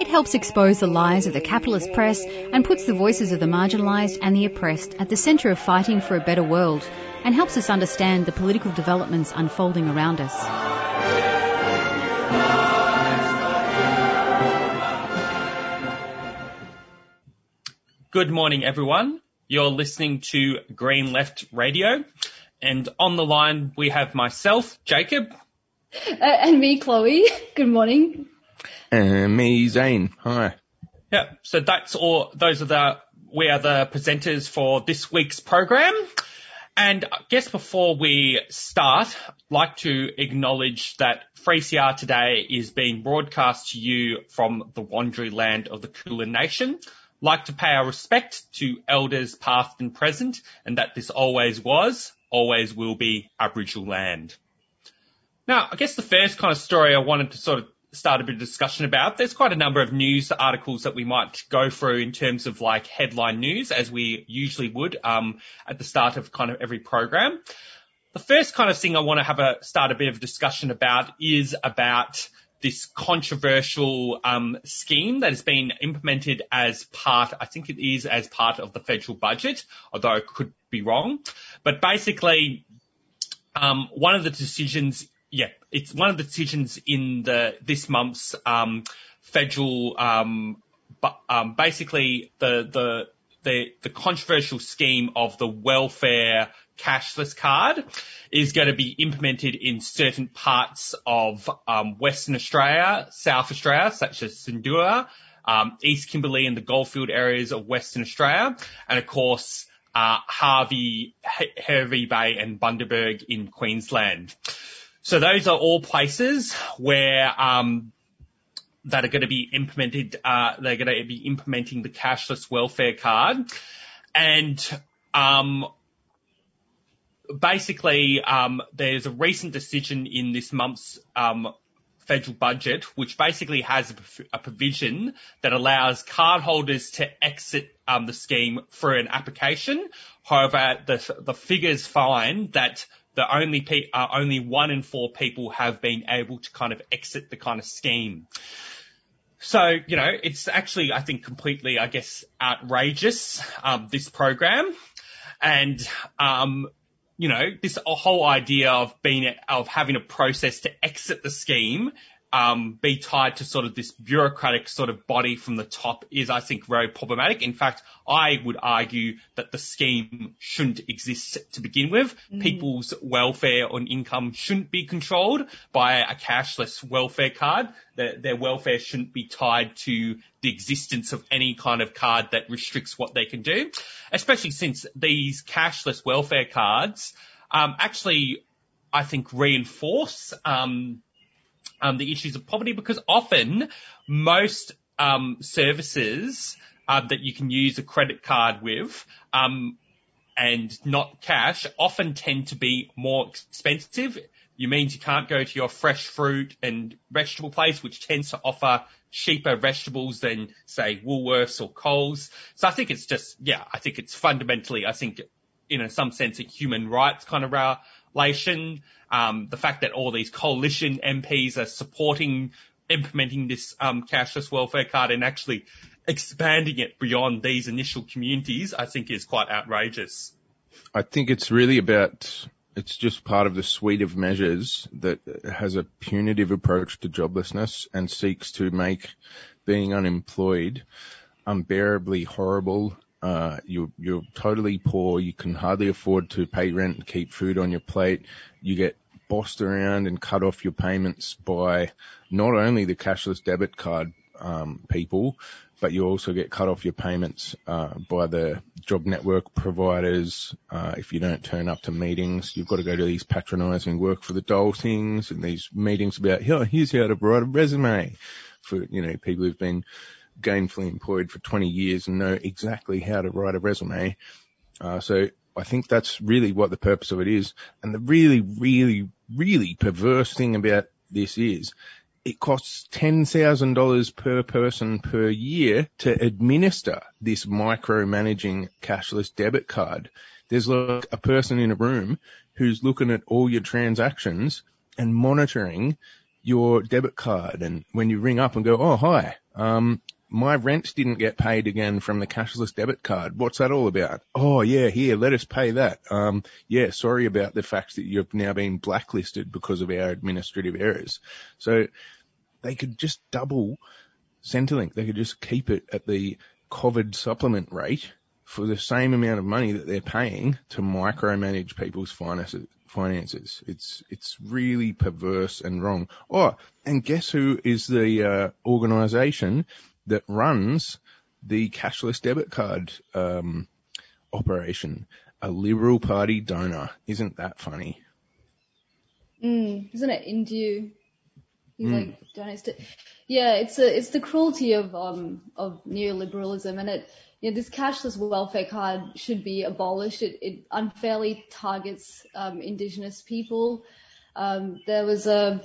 It helps expose the lies of the capitalist press and puts the voices of the marginalised and the oppressed at the centre of fighting for a better world and helps us understand the political developments unfolding around us. Good morning, everyone. You're listening to Green Left Radio. And on the line, we have myself, Jacob. Uh, and me, Chloe. Good morning. Me, Zane. Hi. Yeah. So that's all. Those are the, we are the presenters for this week's program. And I guess before we start, I'd like to acknowledge that 3CR today is being broadcast to you from the Wurundjeri land of the Kulin Nation like to pay our respect to elders past and present and that this always was, always will be Aboriginal land. Now, I guess the first kind of story I wanted to sort of start a bit of discussion about, there's quite a number of news articles that we might go through in terms of like headline news as we usually would um, at the start of kind of every program. The first kind of thing I want to have a start a bit of discussion about is about this controversial um, scheme that has been implemented as part, I think it is as part of the federal budget, although I could be wrong. But basically, um, one of the decisions, yeah, it's one of the decisions in the this month's um, federal, um, um, basically the the the the controversial scheme of the welfare cashless card is going to be implemented in certain parts of um, Western Australia, South Australia, such as Ceduna, um, East Kimberley and the Goldfield areas of Western Australia, and of course uh, Hervey, Hervey Bay and Bundaberg in Queensland. So those are all places where um, that are going to be implemented. Uh, they're going to be implementing the cashless welfare card, and um, basically, um, there's a recent decision in this month's um, federal budget, which basically has a, provision that allows cardholders to exit um, the scheme through an application. However, the the figures find that the only pe- uh, only one in four people have been able to kind of exit the kind of scheme. So, you know, it's actually, I think, completely, I guess, outrageous, um, this program. And, um, you know, this whole idea of being, of having a process to exit the scheme um, be tied to sort of this bureaucratic sort of body from the top is, I think, very problematic. In fact, I would argue that the scheme shouldn't exist to begin with. Mm. People's welfare and income shouldn't be controlled by a cashless welfare card. Their, their welfare shouldn't be tied to the existence of any kind of card that restricts what they can do, especially since these cashless welfare cards um, actually, I think, reinforce um, um, the issues of poverty because often most um, services uh, that you can use a credit card with um, and not cash often tend to be more expensive. You means you can't go to your fresh fruit and vegetable place, which tends to offer cheaper vegetables than say Woolworths or Coles. So I think it's just, yeah, I think it's fundamentally, I think, in some sense, a human rights kind of relation. Um, the fact that all these coalition MPs are supporting implementing this um, cashless welfare card and actually expanding it beyond these initial communities, I think is quite outrageous. I think it's really about it's just part of the suite of measures that has a punitive approach to joblessness and seeks to make being unemployed unbearably horrible uh, you're, you're totally poor. You can hardly afford to pay rent and keep food on your plate. You get bossed around and cut off your payments by not only the cashless debit card um, people, but you also get cut off your payments uh, by the job network providers. Uh, if you don't turn up to meetings, you've got to go to these patronising work for the dole things and these meetings about, here, here's how to write a resume for, you know, people who've been gainfully employed for 20 years and know exactly how to write a resume. Uh, so I think that's really what the purpose of it is. And the really, really, really perverse thing about this is it costs $10,000 per person per year to administer this micromanaging cashless debit card. There's like a person in a room who's looking at all your transactions and monitoring your debit card. And when you ring up and go, Oh, hi, um, my rents didn't get paid again from the cashless debit card. What's that all about? Oh yeah, here, let us pay that. Um, yeah, sorry about the fact that you've now been blacklisted because of our administrative errors. So they could just double Centrelink. They could just keep it at the COVID supplement rate for the same amount of money that they're paying to micromanage people's finances. Finances. It's it's really perverse and wrong. Oh, and guess who is the uh, organisation that runs the cashless debit card um, operation. A Liberal Party donor. Isn't that funny? Mm, isn't it Indue? He mm. like donates to. Yeah, it's a it's the cruelty of um of neoliberalism, and it you know, this cashless welfare card should be abolished. It, it unfairly targets um, Indigenous people. Um, there was a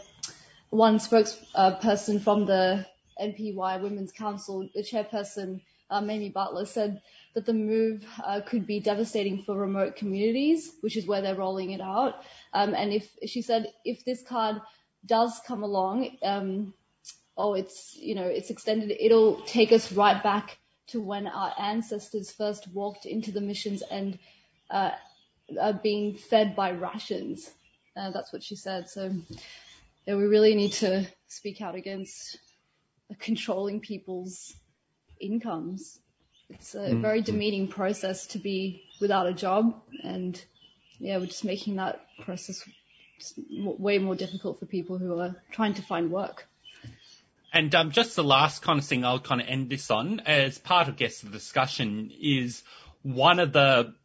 one spokesperson from the NPY Women's Council, the chairperson, uh, Mamie Butler, said that the move uh, could be devastating for remote communities, which is where they're rolling it out. Um, and if she said if this card does come along, um, oh, it's you know it's extended, it'll take us right back to when our ancestors first walked into the missions and uh, are being fed by rations. Uh, that's what she said. So yeah, we really need to speak out against controlling people's incomes. It's a mm-hmm. very demeaning process to be without a job, and yeah, we're just making that process way more difficult for people who are trying to find work. And um, just the last kind of thing I'll kind of end this on, as part of guest the discussion, is one of the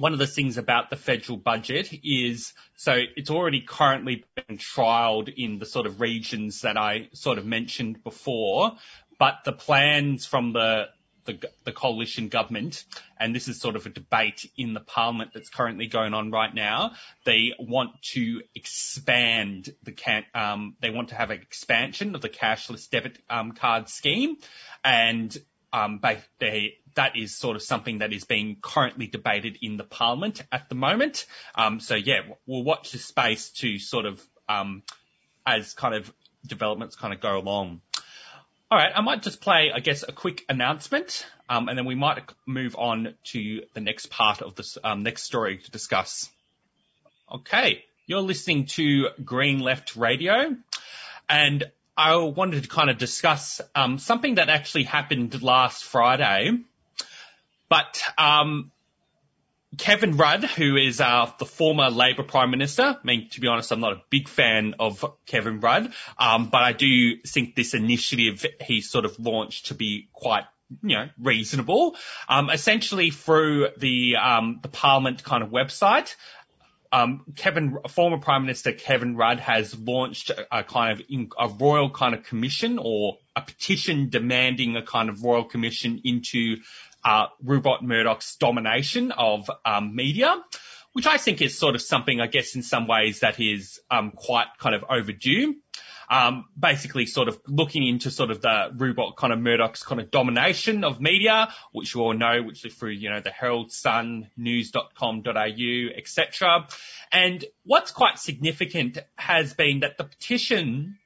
one of the things about the federal budget is so it's already currently been trialed in the sort of regions that I sort of mentioned before, but the plans from the the, the coalition government, and this is sort of a debate in the parliament that's currently going on right now. They want to expand the can, um, they want to have an expansion of the cashless debit um, card scheme, and um, they that is sort of something that is being currently debated in the parliament at the moment. Um, so yeah, we'll watch this space to sort of, um, as kind of developments kind of go along. All right, I might just play, I guess, a quick announcement, um, and then we might move on to the next part of this um, next story to discuss. Okay, you're listening to Green Left Radio, and I wanted to kind of discuss um, something that actually happened last Friday. But um, Kevin Rudd, who is uh, the former Labor Prime Minister, I mean, to be honest, I'm not a big fan of Kevin Rudd, um, but I do think this initiative he sort of launched to be quite you know, reasonable. Um, essentially through the, um, the Parliament kind of website, um, Kevin, former Prime Minister Kevin Rudd has launched a, a kind of in, a royal kind of commission or a petition demanding a kind of royal commission into uh, Rupert Murdoch's domination of um, media, which I think is sort of something, I guess, in some ways that is um, quite kind of overdue. Um, basically sort of looking into sort of the Rupert kind of Murdoch's kind of domination of media, which you all know, which is through, you know, the Herald Sun, news.com.au, etc. And what's quite significant has been that the petition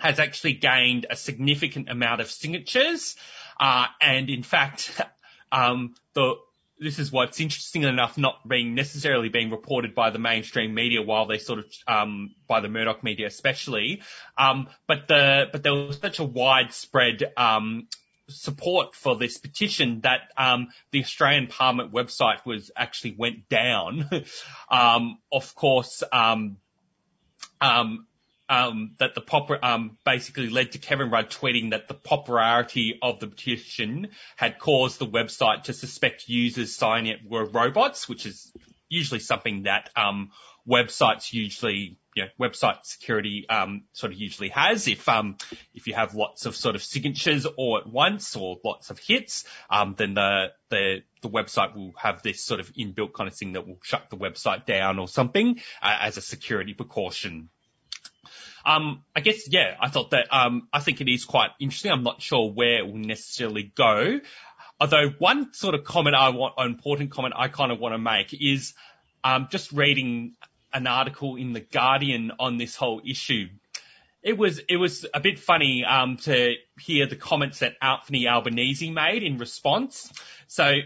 has actually gained a significant amount of signatures. Uh, and in fact, um, the this is what's interesting enough not being necessarily being reported by the mainstream media while they sort of um, by the Murdoch media especially. Um, but the but there was such a widespread um, support for this petition that um, the Australian Parliament website was actually went down. um, of course, um, um, that the pop, um, basically led to Kevin Rudd tweeting that the popularity of the petition had caused the website to suspect users signing it were robots, which is usually something that um, websites usually you know, website security um, sort of usually has. If um, if you have lots of sort of signatures all at once or lots of hits, um, then the the the website will have this sort of inbuilt kind of thing that will shut the website down or something uh, as a security precaution. Um, I guess, yeah, I thought that, um, I think it is quite interesting. I'm not sure where it will necessarily go. Although one sort of comment I want, an important comment I kind of want to make is, um, just reading an article in the Guardian on this whole issue. It was it was a bit funny um, to hear the comments that Anthony Albanese made in response. So it,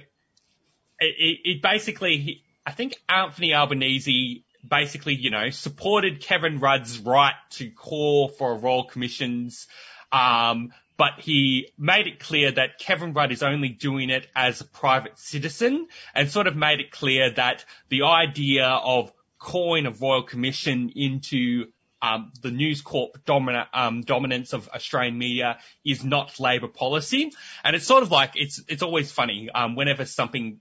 it, it basically, I think Anthony Albanese basically, you know, supported Kevin Rudd's right to call for a royal commissions, um, but he made it clear that Kevin Rudd is only doing it as a private citizen and sort of made it clear that the idea of calling a royal commission into um, the News Corp um, dominance of Australian media is not Labor policy, and it's sort of like it's it's always funny um, whenever something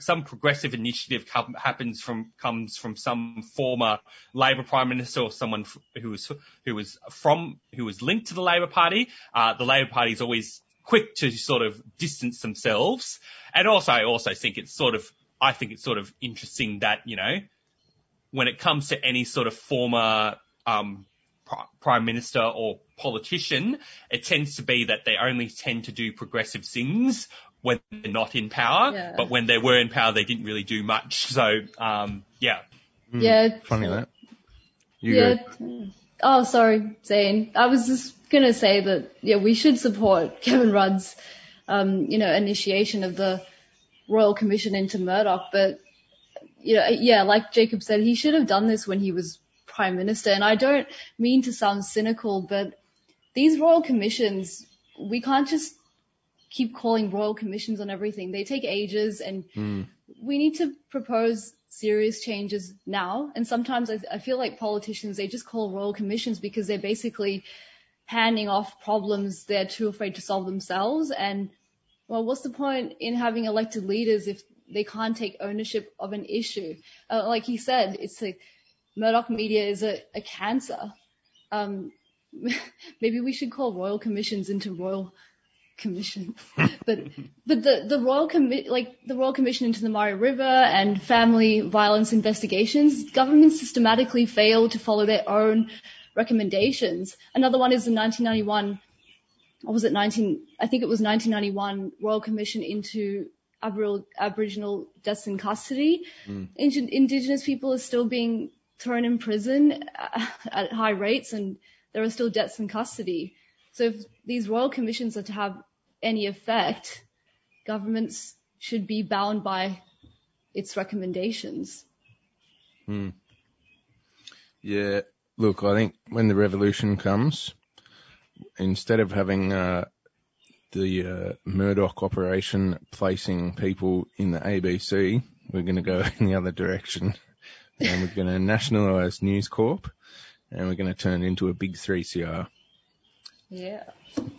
some progressive initiative come, happens from comes from some former Labor prime minister or someone who was who was from who was linked to the Labor Party. Uh, the Labor Party is always quick to sort of distance themselves, and also I also think it's sort of I think it's sort of interesting that you know when it comes to any sort of former um, prime minister or politician, it tends to be that they only tend to do progressive things when they're not in power, yeah. but when they were in power, they didn't really do much. So, um, yeah. Mm, yeah. Funny that. You yeah. Go. Oh, sorry, Zane. I was just gonna say that, yeah, we should support Kevin Rudd's, um, you know, initiation of the Royal Commission into Murdoch, but, you know, yeah, like Jacob said, he should have done this when he was prime minister. And I don't mean to sound cynical, but these royal commissions, we can't just keep calling royal commissions on everything. They take ages and mm. we need to propose serious changes now. And sometimes I, I feel like politicians, they just call royal commissions because they're basically handing off problems they're too afraid to solve themselves. And well, what's the point in having elected leaders if they can't take ownership of an issue? Uh, like he said, it's like Murdoch Media is a, a cancer. Um, maybe we should call royal commissions into royal commission. but but the the royal commi- like the royal commission into the Murray River and family violence investigations, governments systematically fail to follow their own recommendations. Another one is the 1991 or was it 19 I think it was 1991 Royal Commission into Aboriginal, Aboriginal deaths in custody. Mm. Indigenous people are still being thrown in prison at high rates and there are still deaths in custody. So if these royal commissions are to have any effect, governments should be bound by its recommendations. Hmm. Yeah, look, I think when the revolution comes, instead of having uh, the uh, Murdoch operation placing people in the ABC, we're going to go in the other direction and we're going to nationalise News Corp, and we're going to turn it into a big 3CR. Yeah.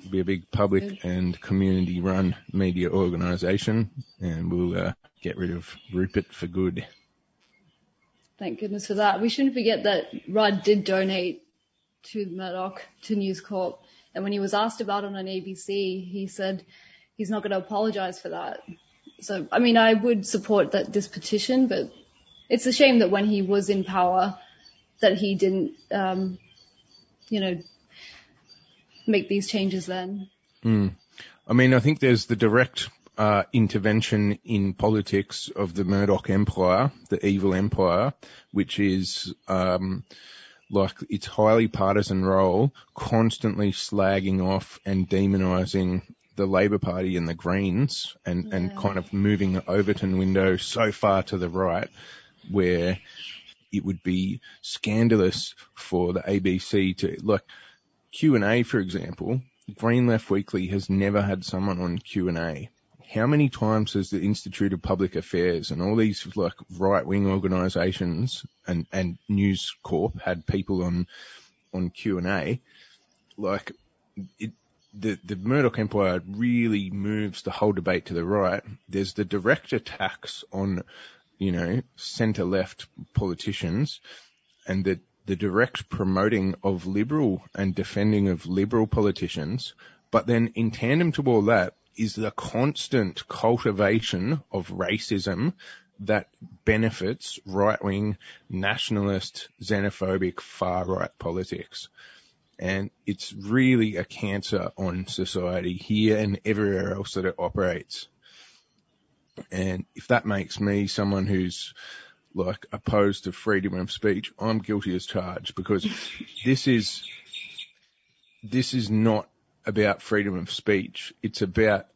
Be a big public and community run media organisation, and we'll uh, get rid of Rupert for good. Thank goodness for that. We shouldn't forget that Rudd did donate to Murdoch, to News Corp, and when he was asked about it on ABC, he said he's not going to apologise for that. So, I mean, I would support that this petition, but it's a shame that when he was in power, that he didn't, um, you know, make these changes then. Mm. I mean, I think there's the direct uh, intervention in politics of the Murdoch Empire, the evil empire, which is um, like its highly partisan role, constantly slagging off and demonising the Labor Party and the Greens, and yeah. and kind of moving the Overton window so far to the right where it would be scandalous for the ABC to like Q and A, for example. Green Left Weekly has never had someone on Q and A. How many times has the Institute of Public Affairs and all these like right wing organisations and and News Corp had people on on Q and A? Like it, the the Murdoch Empire really moves the whole debate to the right. There's the direct attacks on you know, centre left politicians and that the direct promoting of liberal and defending of liberal politicians, but then in tandem to all that is the constant cultivation of racism that benefits right-wing nationalist, xenophobic, far-right politics. And it's really a cancer on society here and everywhere else that it operates. And if that makes me someone who's like opposed to freedom of speech, I'm guilty as charged because this is, this is not about freedom of speech. It's about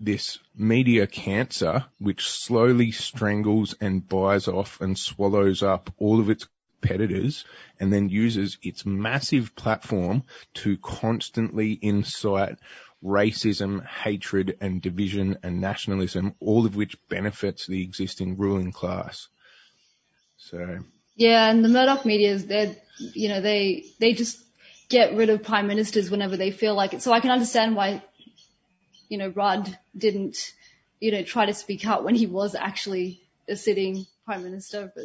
this media cancer which slowly strangles and buys off and swallows up all of its competitors and then uses its massive platform to constantly incite racism, hatred and division and nationalism, all of which benefits the existing ruling class. So. Yeah, and the Murdoch media, is they you know, they, they just get rid of prime ministers whenever they feel like it. So I can understand why, you know, Rudd didn't, you know, try to speak out when he was actually a sitting prime minister, but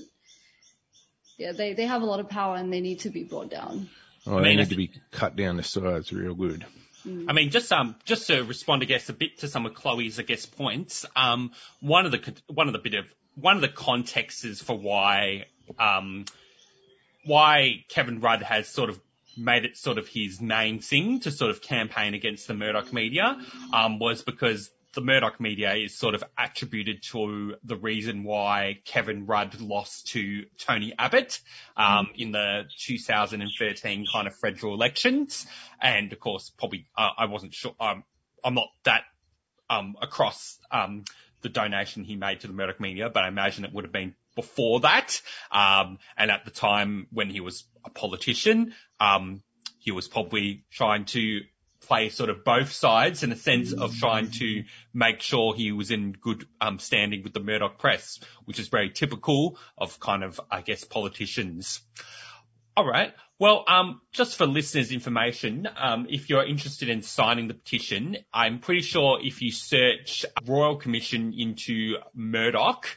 yeah, they, they have a lot of power and they need to be brought down. Oh, they need to be cut down to size real good. I mean, just um, just to respond, I guess, a bit to some of Chloe's, I guess, points. Um, one of the one of the bit of one of the contexts for why um, why Kevin Rudd has sort of made it sort of his main thing to sort of campaign against the Murdoch media um, was because the Murdoch media is sort of attributed to the reason why Kevin Rudd lost to Tony Abbott um, in the 2013 kind of federal elections, and of course, probably uh, I wasn't sure. Um, I'm not that um, across um, the donation he made to the Murdoch media, but I imagine it would have been before that. Um, and at the time when he was a politician, um, he was probably trying to play sort of both sides in a sense of trying to make sure he was in good um, standing with the Murdoch press, which is very typical of kind of, I guess, politicians. All right. Well, um, just for listeners' information, um, if you're interested in signing the petition, I'm pretty sure if you search Royal Commission into Murdoch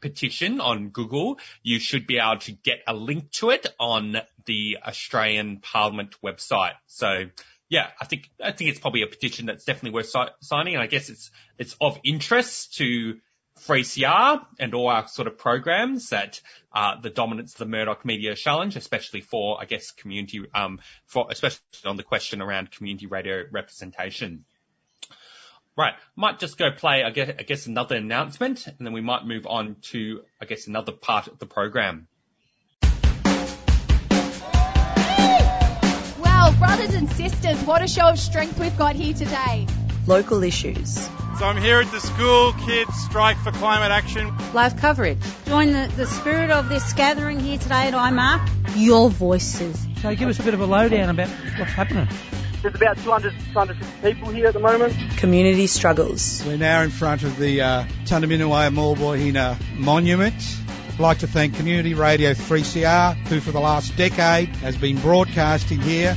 petition on Google, you should be able to get a link to it on the Australian Parliament website. So yeah, I think I think it's probably a petition that's definitely worth si- signing, and I guess it's it's of interest to 3CR and all our sort of programs that uh, the dominance of the Murdoch Media Challenge, especially for I guess community, um, for especially on the question around community radio representation. Right, might just go play I guess I guess another announcement, and then we might move on to I guess another part of the program. Brothers and sisters, what a show of strength we've got here today. Local issues. So I'm here at the school kids strike for climate action. Live coverage. Join the, the spirit of this gathering here today at IMAP. Your voices. So give us a bit of a lowdown about what's happening. There's about 200, 250 people here at the moment. Community struggles. We're now in front of the uh, Tunnerminnerwait Maulboyheenner Monument. I'd like to thank Community Radio 3CR, who for the last decade has been broadcasting here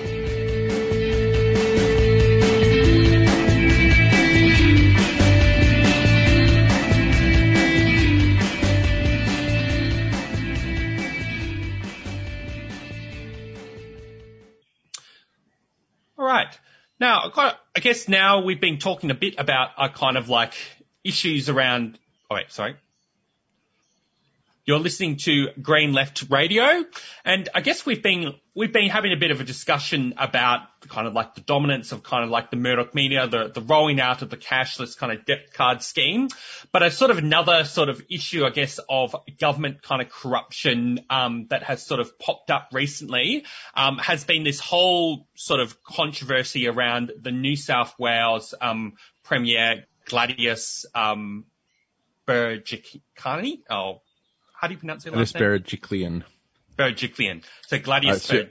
Guess now we've been talking a bit about a kind of like issues around. Oh wait, sorry. You're listening to Green Left Radio, and I guess we've been we've been having a bit of a discussion about kind of like the dominance of kind of like the Murdoch media, the the rolling out of the cashless kind of debt card scheme, but a sort of another sort of issue, I guess, of government kind of corruption um, that has sort of popped up recently um, has been this whole sort of controversy around the New South Wales um, Premier Gladys um, Berejiklian. Oh, how do you pronounce her last name? Berejiklian. Berejiklian. So Gladius. Uh,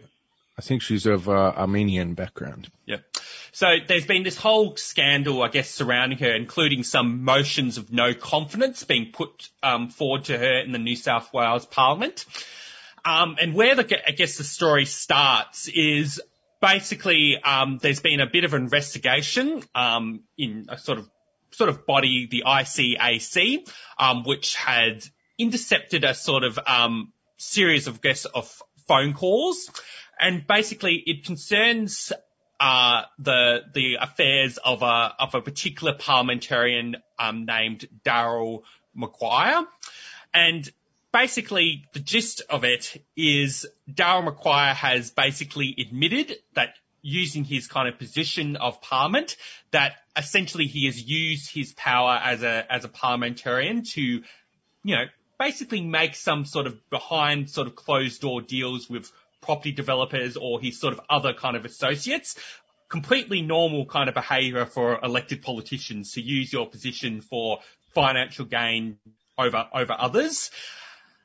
I think she's of uh, Armenian background. Yep. So there's been this whole scandal, I guess, surrounding her, including some motions of no confidence being put um, forward to her in the New South Wales Parliament. Um, and where the, I guess the story starts is basically um, there's been a bit of investigation um, in a sort of sort of body, the ICAC, um, which had intercepted a sort of um, series of guess of phone calls, and basically it concerns uh, the the affairs of a of a particular parliamentarian um, named Daryl Maguire, and basically the gist of it is Daryl Maguire has basically admitted that using his kind of position of parliament, that essentially he has used his power as a as a parliamentarian to, you know, basically make some sort of behind sort of closed door deals with property developers or his sort of other kind of associates. Completely normal kind of behavior for elected politicians to use your position for financial gain over, over others.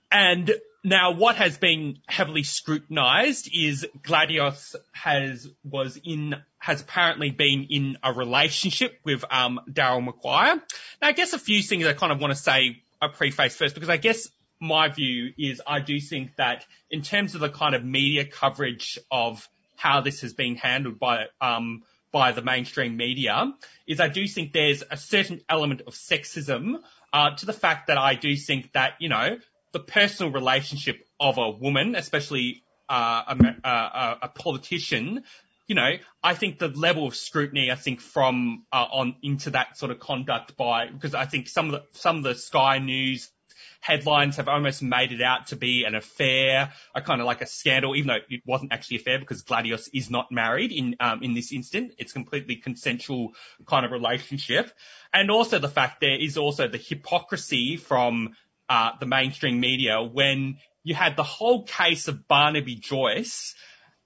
And now what has been heavily scrutinized is Gladios has, was in, has apparently been in a relationship with, um, Daryl Maguire. Now I guess a few things I kind of want to say a preface first because I guess my view is I do think that in terms of the kind of media coverage of how this has been handled by um, by the mainstream media, is I do think there's a certain element of sexism uh, to the fact that I do think that you know the personal relationship of a woman, especially uh, a, a, a, politician, you know, I think the level of scrutiny, I think from uh, on into that sort of conduct by because I think some of the some of the Sky News headlines have almost made it out to be an affair, a kind of like a scandal, even though it wasn't actually a affair because Gladios is not married in um, in this instant. It's completely consensual kind of relationship, and also the fact there is also the hypocrisy from uh, the mainstream media when you had the whole case of Barnaby Joyce,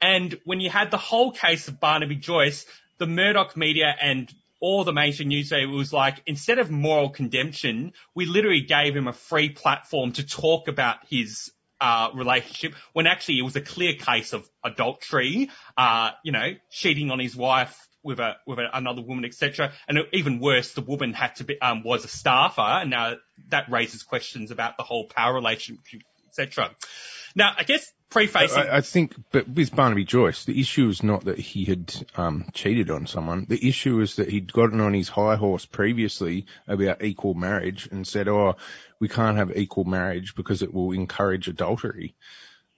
and when you had the whole case of Barnaby Joyce, the Murdoch media and all the mainstream news it was like, instead of moral condemnation, we literally gave him a free platform to talk about his uh, relationship when actually it was a clear case of adultery, uh, you know, cheating on his wife with a with a, another woman, etc. And even worse, the woman had to be um, was a staffer, and now that raises questions about the whole power relationship, etc. Now, I guess prefacing. I, I, think, but with Barnaby Joyce, the issue is not that he had um, cheated on someone. The issue is that he'd gotten on his high horse previously about equal marriage and said, "Oh, we can't have equal marriage because it will encourage adultery."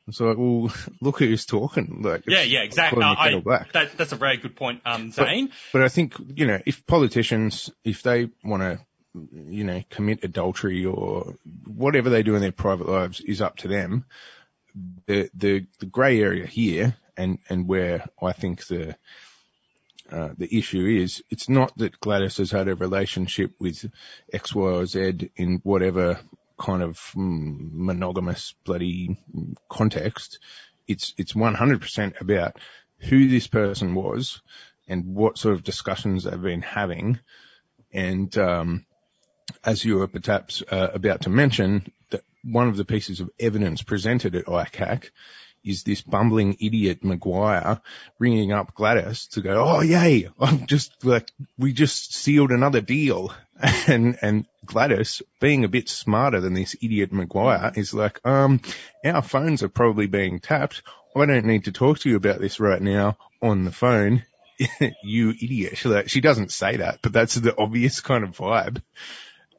So, like, well, look who's talking. Like, yeah, yeah, exactly. I, that, that's a very good point, um, Zane. But, but I think, you know, if politicians, if they want to, you know, commit adultery or whatever they do in their private lives is up to them the the the grey area here, and and where I think the uh, the issue is, it's not that Gladys has had a relationship with X, Y, or Z in whatever kind of mm, monogamous bloody context. It's it's 100% about who this person was and what sort of discussions they've been having. And um, as you were perhaps uh, about to mention, that one of the pieces of evidence presented at ICAC is this bumbling idiot Maguire ringing up Gladys to go, oh yay, I'm just like, we just sealed another deal. And, and Gladys, being a bit smarter than this idiot Maguire, is like, um, our phones are probably being tapped. I don't need to talk to you about this right now on the phone. you idiot. Like, she doesn't say that, but that's the obvious kind of vibe.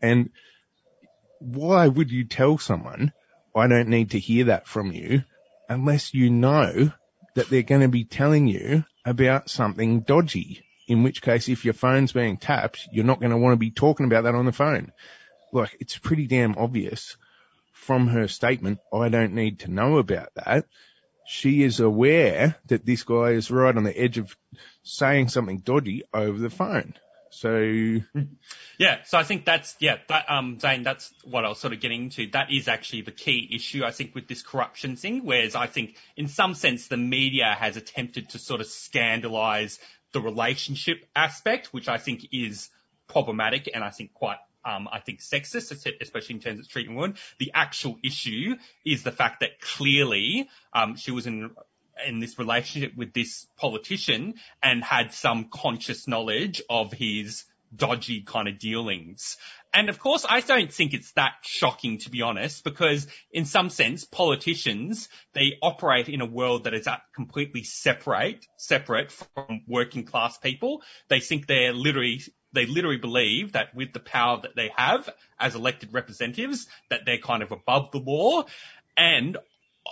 And why would you tell someone, I don't need to hear that from you unless you know that they're going to be telling you about something dodgy. In which case, if your phone's being tapped, you're not going to want to be talking about that on the phone. Like, it's pretty damn obvious from her statement, I don't need to know about that. She is aware that this guy is right on the edge of saying something dodgy over the phone. So yeah, so I think that's yeah, that um Zane, that's what I was sort of getting into. That is actually the key issue I think with this corruption thing, whereas I think in some sense the media has attempted to sort of scandalize the relationship aspect, which I think is problematic and I think quite um, I think sexist, especially in terms of treating women. The actual issue is the fact that clearly um, she was in in this relationship with this politician and had some conscious knowledge of his dodgy kind of dealings. And of course, I don't think it's that shocking to be honest, because in some sense, politicians, they operate in a world that is completely separate, separate from working class people. They think they're literally, they literally believe that with the power that they have as elected representatives, that they're kind of above the law. And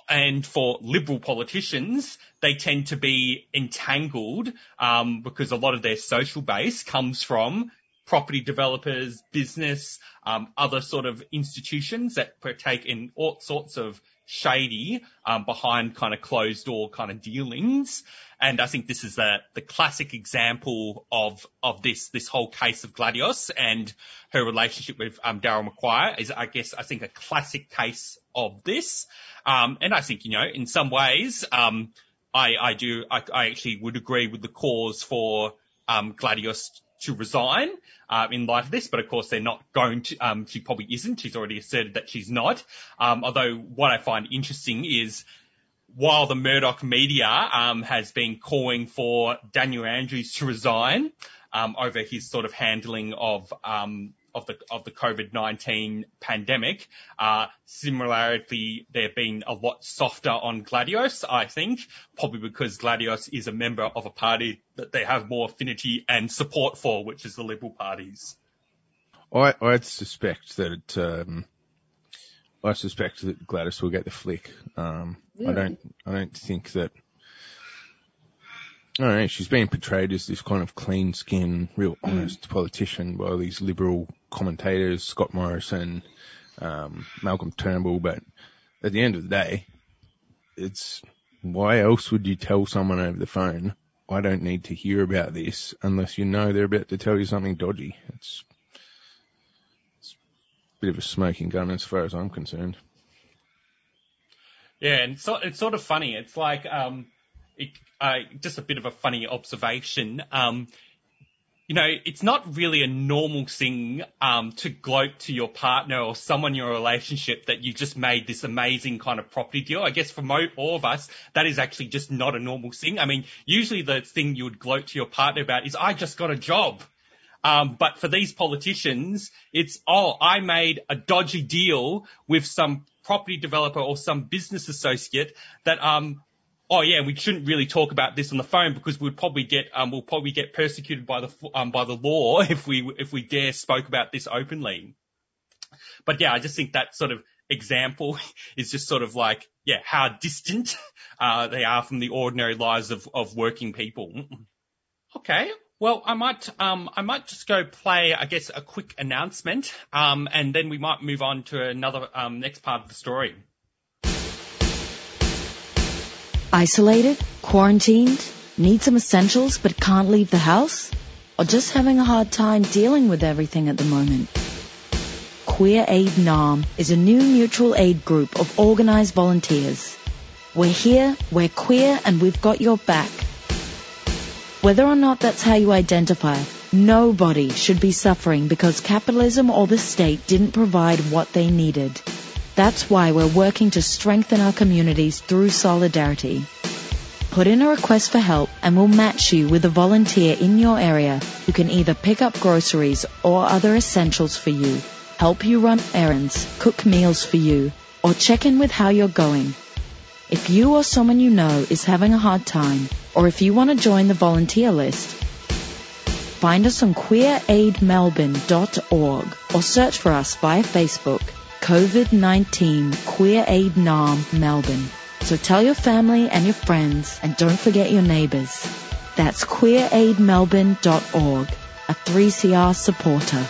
and for liberal politicians, they tend to be entangled um, because a lot of their social base comes from property developers, business, um, other sort of institutions that partake in all sorts of shady um, behind kind of closed door kind of dealings. And I think this is the, the classic example of, of this, this whole case of Gladios and her relationship with um, Daryl Maguire is, I guess, I think a classic case of this. Um, and I think, you know, in some ways, um, I, I do, I, I actually would agree with the cause for um, Gladios to resign uh, in light of this, but of course they're not going to. Um, she probably isn't. She's already asserted that she's not. Um, although what I find interesting is while the Murdoch media um, has been calling for Daniel Andrews to resign um, over his sort of handling of um, of the of the COVID-19 pandemic. Uh, similarly, they've been a lot softer on Gladios, I think, probably because Gladios is a member of a party that they have more affinity and support for, which is the Liberal parties. I I suspect that it, um, I suspect that Gladys will get the flick. Um, really? I don't I don't think that I don't know, she's being portrayed as this kind of clean skinned, real honest mm. politician by these liberal commentators, Scott Morrison, um, Malcolm Turnbull, but at the end of the day, it's why else would you tell someone over the phone, I don't need to hear about this unless you know they're about to tell you something dodgy. It's, it's a bit of a smoking gun as far as I'm concerned. Yeah, and so it's sort of funny. It's like, um, it, uh, just a bit of a funny observation. Um, you know, it's not really a normal thing um, to gloat to your partner or someone in your relationship that you just made this amazing kind of property deal. I guess for mo- all of us, that is actually just not a normal thing. I mean, usually the thing you would gloat to your partner about is, I just got a job. Um, but for these politicians, it's, oh, I made a dodgy deal with some property developer or some business associate that um, oh yeah, we shouldn't really talk about this on the phone because we'd probably get um, we'll probably get persecuted by the um, by the law if we if we dare spoke about this openly. But yeah, I just think that sort of example is just sort of like yeah how distant uh, they are from the ordinary lives of of working people. Okay. Well, I might, um, I might just go play, I guess, a quick announcement, um, and then we might move on to another, um, next part of the story. Isolated? Quarantined? Need some essentials but can't leave the house? Or just having a hard time dealing with everything at the moment? Queer Aid Naarm is a new mutual aid group of organized volunteers. We're here, we're queer, and we've got your back. Whether or not that's how you identify, nobody should be suffering because capitalism or the state didn't provide what they needed. That's why we're working to strengthen our communities through solidarity. Put in a request for help and we'll match you with a volunteer in your area who can either pick up groceries or other essentials for you, help you run errands, cook meals for you, or check in with how you're going. If you or someone you know is having a hard time, or if you want to join the volunteer list, find us on queeraidmelbourne.org or search for us via Facebook. COVID-19 Queer Aid Naarm Melbourne. So tell your family and your friends and don't forget your neighbours. That's queeraidmelbourne.org, a 3CR supporter.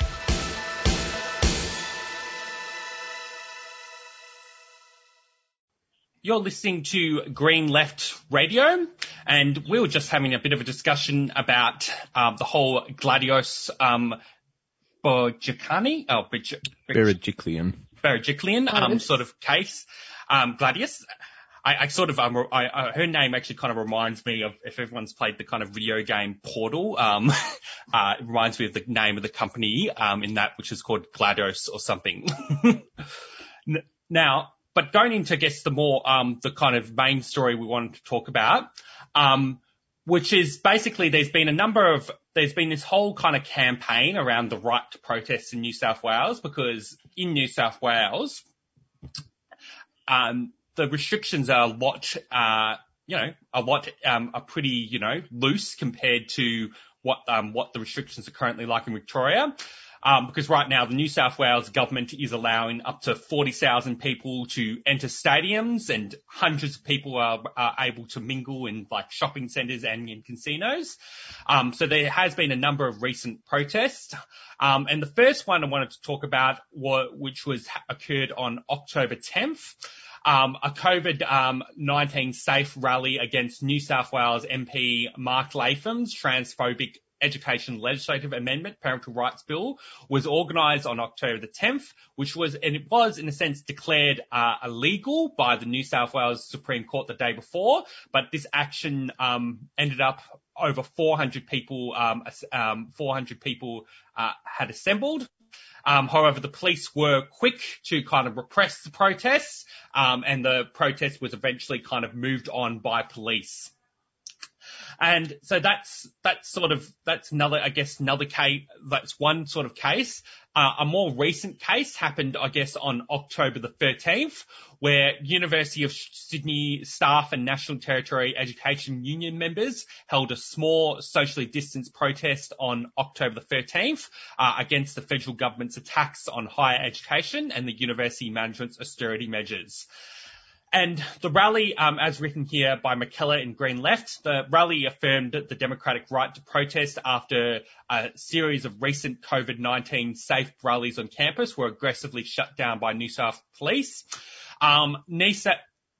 You're listening to Green Left Radio, and we were just having a bit of a discussion about um, the whole Gladios um, Bojacani, oh, Berejiklian. Berejiklian um, sort of case. Um, Gladius. I, I sort of, um, I, I, her name actually kind of reminds me of if everyone's played the kind of video game Portal. Um, uh, it reminds me of the name of the company um, in that, which is called GLaDOS or something. now, but going into, I guess, the more, um, the kind of main story we wanted to talk about, um, which is basically there's been a number of, there's been this whole kind of campaign around the right to protest in New South Wales because in New South Wales, um, the restrictions are a lot, uh, you know, a lot, um, are pretty, you know, loose compared to what, um, what the restrictions are currently like in Victoria. Um, because right now the New South Wales government is allowing up to 40,000 people to enter stadiums and hundreds of people are, are able to mingle in like shopping centres and in casinos. Um, so there has been a number of recent protests. Um, and the first one I wanted to talk about, were, which was occurred on October 10th. Um, a COVID-19 um, safe rally against New South Wales MP Mark Latham's transphobic Education Legislative Amendment, Parental Rights Bill, was organised on October the 10th, which was, and it was in a sense declared uh, illegal by the New South Wales Supreme Court the day before, but this action um, ended up over 400 people, um, um, 400 people uh, had assembled. Um, however, the police were quick to kind of repress the protests, um, and the protest was eventually kind of moved on by police. And so that's, that's sort of, that's another, I guess, another case, that's one sort of case. Uh, a more recent case happened, I guess, on October the 13th, where University of Sydney staff and National Tertiary Education Union members held a small socially distanced protest on October the 13th uh, against the federal government's attacks on higher education and the university management's austerity measures. And the rally, um, as written here by McKellar in Green Left, the rally affirmed the democratic right to protest after a series of recent COVID-19 safe rallies on campus were aggressively shut down by New South Police. Um, NISA,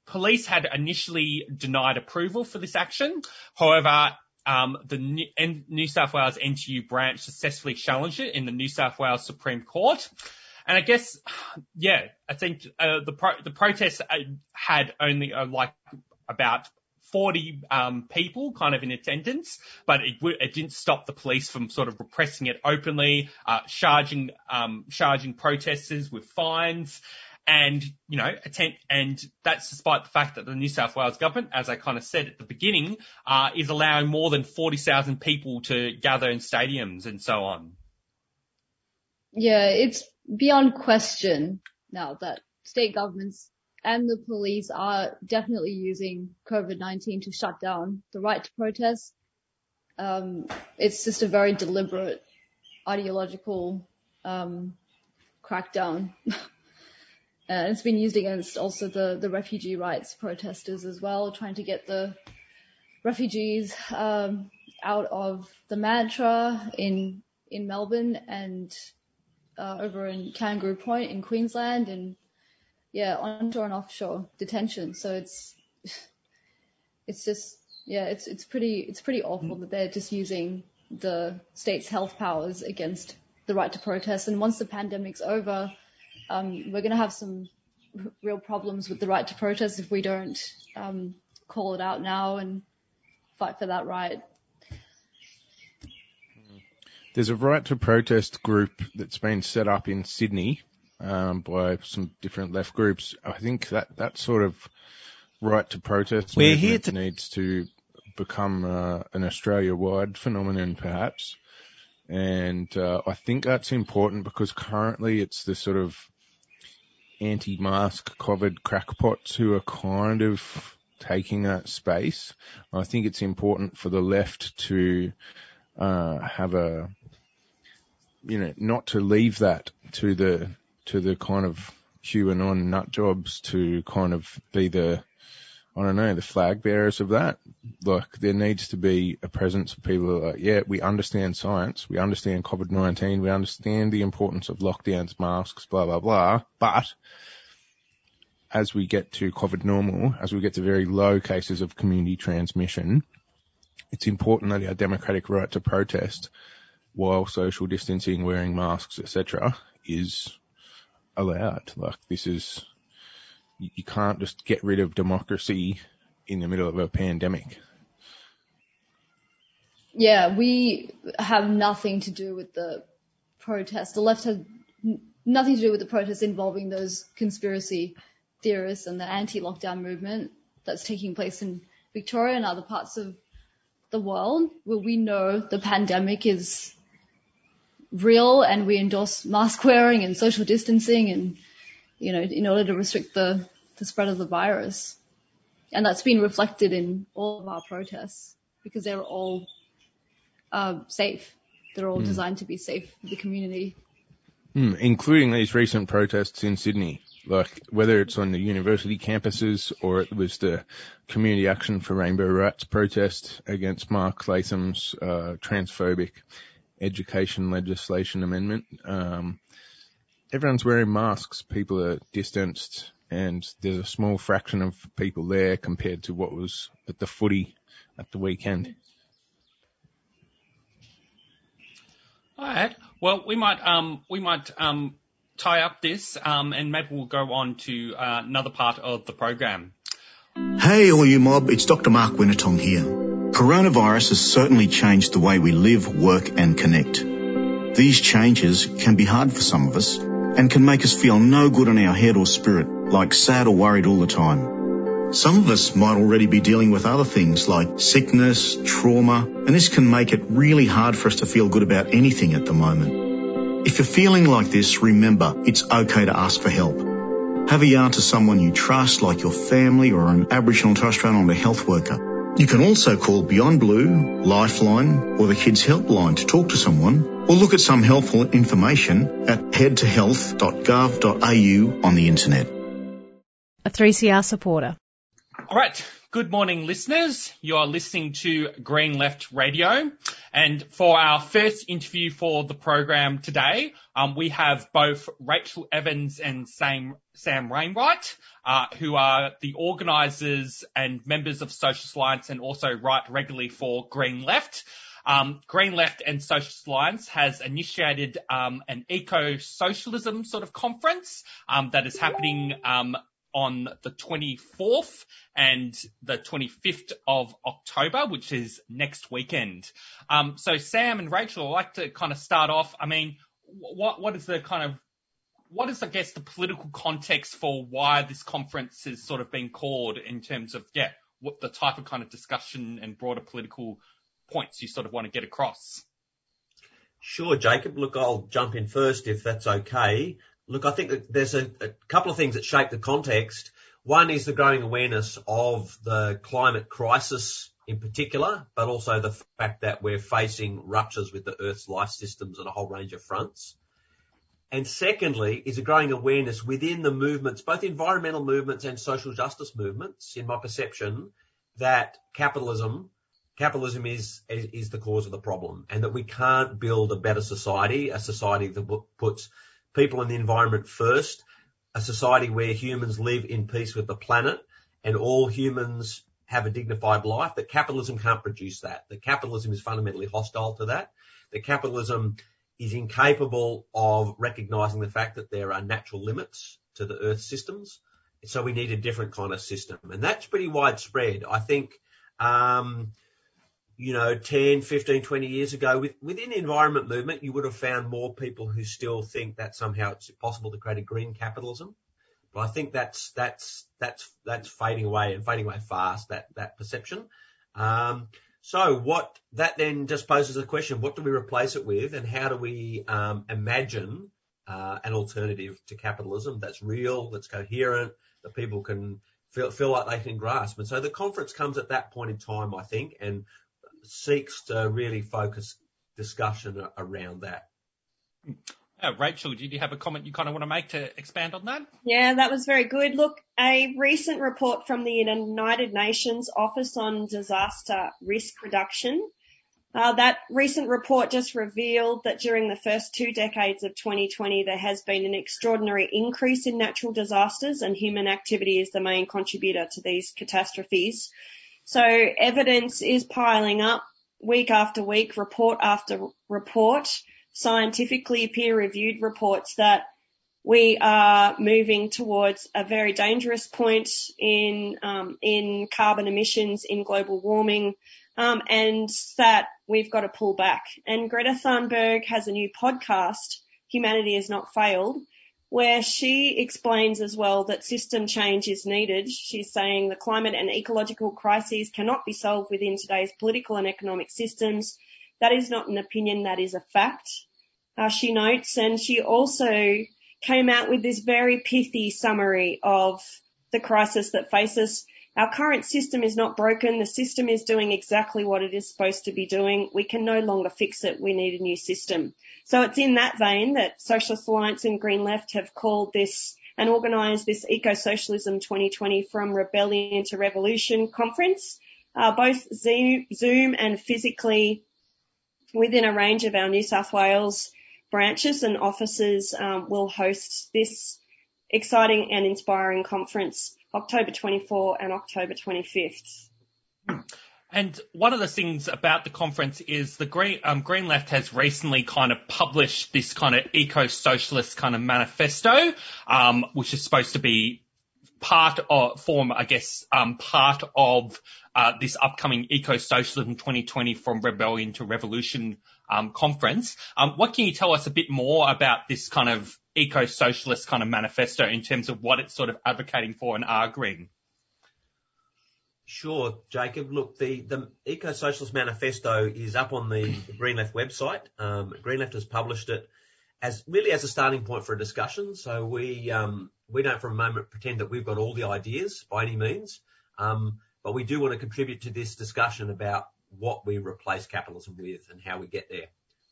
police had initially denied approval for this action. However, um, the New, New South Wales NTU branch successfully challenged it in the New South Wales Supreme Court. And I guess, yeah, I think uh, the pro- the protests uh, had only uh, like about 40 um, people kind of in attendance, but it, w- it didn't stop the police from sort of repressing it openly, uh, charging um, charging protesters with fines. And, you know, attempt, and that's despite the fact that the New South Wales government, as I kind of said at the beginning, uh, is allowing more than 40,000 people to gather in stadiums and so on. Yeah, it's beyond question now that state governments and the police are definitely using COVID-19 to shut down the right to protest. Um, it's just a very deliberate ideological um, crackdown. and it's been used against also the, the refugee rights protesters as well, trying to get the refugees um, out of the Mantra in in Melbourne and uh, over in Kangaroo Point in Queensland and yeah, onshore and offshore detention. So it's, it's just, yeah, it's, it's pretty, it's pretty awful that they're just using the state's health powers against the right to protest. And once the pandemic's over, um, we're going to have some real problems with the right to protest if we don't um, call it out now and fight for that right. There's a right to protest group that's been set up in Sydney um, by some different left groups. I think that that sort of right to protest We're here to- needs to become uh, an Australia-wide phenomenon, perhaps. And uh, I think that's important because currently it's the sort of anti-mask COVID crackpots who are kind of taking that space. I think it's important for the left to uh, have a you know, not to leave that to the, to the kind of QAnon nut jobs to kind of be the, I don't know, the flag bearers of that. Like there needs to be a presence of people like, yeah, we understand science. We understand COVID-19. We understand the importance of lockdowns, masks, blah, blah, blah. But as we get to COVID normal, as we get to very low cases of community transmission, it's important that our democratic right to protest while social distancing, wearing masks, etc., is allowed. Like this is, you can't just get rid of democracy in the middle of a pandemic. Yeah, we have nothing to do with the protest. The left has nothing to do with the protests involving those conspiracy theorists and the anti-lockdown movement that's taking place in Victoria and other parts of the world where we know the pandemic is real and we endorse mask wearing and social distancing and, you know, in order to restrict the, the spread of the virus. And that's been reflected in all of our protests because they're all uh, safe. They're all mm. designed to be safe for the community. Mm, including these recent protests in Sydney, like whether it's on the university campuses or it was the Community Action for Rainbow Rights protest against Mark Latham's uh, transphobic education legislation amendment. Um, everyone's wearing masks, people are distanced, and there's a small fraction of people there compared to what was at the footy at the weekend. All right. Well, we might um we might um tie up this um and maybe we'll go on to uh, another part of the program. Hey, all you mob! It's Dr. Mark Wenitong here. Coronavirus has certainly changed the way we live, work, and connect. These changes can be hard for some of us and can make us feel no good in our head or spirit, like sad or worried all the time. Some of us might already be dealing with other things like sickness, trauma, and this can make it really hard for us to feel good about anything at the moment. If you're feeling like this, remember, it's okay to ask for help. Have a yarn to someone you trust, like your family or an Aboriginal Torres Strait Islander health worker. You can also call Beyond Blue, Lifeline, or the Kids Helpline to talk to someone, or look at some helpful information at headtohealth.gov.au on the internet. A 3CR supporter. All right. Good morning, listeners. You are listening to Green Left Radio. And for our first interview for the program today, um, we have both Rachel Evans and Sam, Sam Wainwright, uh, who are the organisers and members of Socialist Alliance and also write regularly for Green Left. Um, Green Left and Socialist Alliance has initiated um, an eco-socialism sort of conference um, that is happening um, on the 24th and the 25th of October, which is next weekend. Um, so Sam and Rachel, I'd like to kind of start off. I mean, what, what is the kind of, what is, I guess, the political context for why this conference is sort of being called in terms of, yeah, what the type of kind of discussion and broader political points you sort of want to get across? Sure, Jacob. Look, I'll jump in first if that's okay. Look, I think that there's a, a couple of things that shape the context. One is the growing awareness of the climate crisis in particular, but also the fact that we're facing ruptures with the Earth's life systems on a whole range of fronts. And secondly, is a growing awareness within the movements, both environmental movements and social justice movements, in my perception, that capitalism, capitalism is, is, is the cause of the problem and that we can't build a better society, a society that puts people and the environment first, a society where humans live in peace with the planet and all humans have a dignified life, that capitalism can't produce that. That capitalism is fundamentally hostile to that. That capitalism is incapable of recognizing the fact that there are natural limits to the earth systems. So we need a different kind of system. And that's pretty widespread. I think, um, you know, 10, 15, 20 years ago, with, within the environment movement, you would have found more people who still think that somehow it's possible to create a green capitalism. But I think that's, that's, that's, that's fading away and fading away fast, that, that perception. Um, so what, that then just poses a question, what do we replace it with and how do we, um, imagine, uh, an alternative to capitalism that's real, that's coherent, that people can feel, feel like they can grasp. And so the conference comes at that point in time, I think, and seeks to really focus discussion around that. Uh, Rachel, did you have a comment you kind of want to make to expand on that? Yeah, that was very good. Look, a recent report from the United Nations Office on Disaster Risk Reduction. Uh, that recent report just revealed that during the first two decades of 2020, there has been an extraordinary increase in natural disasters and human activity is the main contributor to these catastrophes. So evidence is piling up week after week, report after report, scientifically peer reviewed reports that we are moving towards a very dangerous point in um, in carbon emissions, in global warming, um, and that we've got to pull back. And Greta Thunberg has a new podcast, Humanity Has Not Failed, where she explains as well that system change is needed. She's saying the climate and ecological crises cannot be solved within today's political and economic systems. That is not an opinion, that is a fact. Uh, she notes, and she also came out with this very pithy summary of the crisis that faces. Our current system is not broken. The system is doing exactly what it is supposed to be doing. We can no longer fix it. We need a new system. So it's in that vein that Socialist Alliance and Green Left have called this and organised this Eco Socialism 2020 from Rebellion to Revolution conference, uh, both Zoom and physically within a range of our New South Wales branches and offices um, will host this exciting and inspiring conference October 24 and October 25th. And one of the things about the conference is the Green, um, Green Left has recently kind of published this kind of eco-socialist kind of manifesto, um, which is supposed to be part of, form, I guess, um, part of uh, this upcoming Eco-Socialism 2020 from Rebellion to Revolution conference. Um, what can you tell us a bit more about this kind of eco-socialist kind of manifesto in terms of what it's sort of advocating for and arguing? Sure, Jacob. Look, the, the Eco Socialist Manifesto is up on the Green Left website. Um, Green Left has published it as really as a starting point for a discussion. So we um, we don't for a moment pretend that we've got all the ideas by any means, um, but we do want to contribute to this discussion about what we replace capitalism with and how we get there.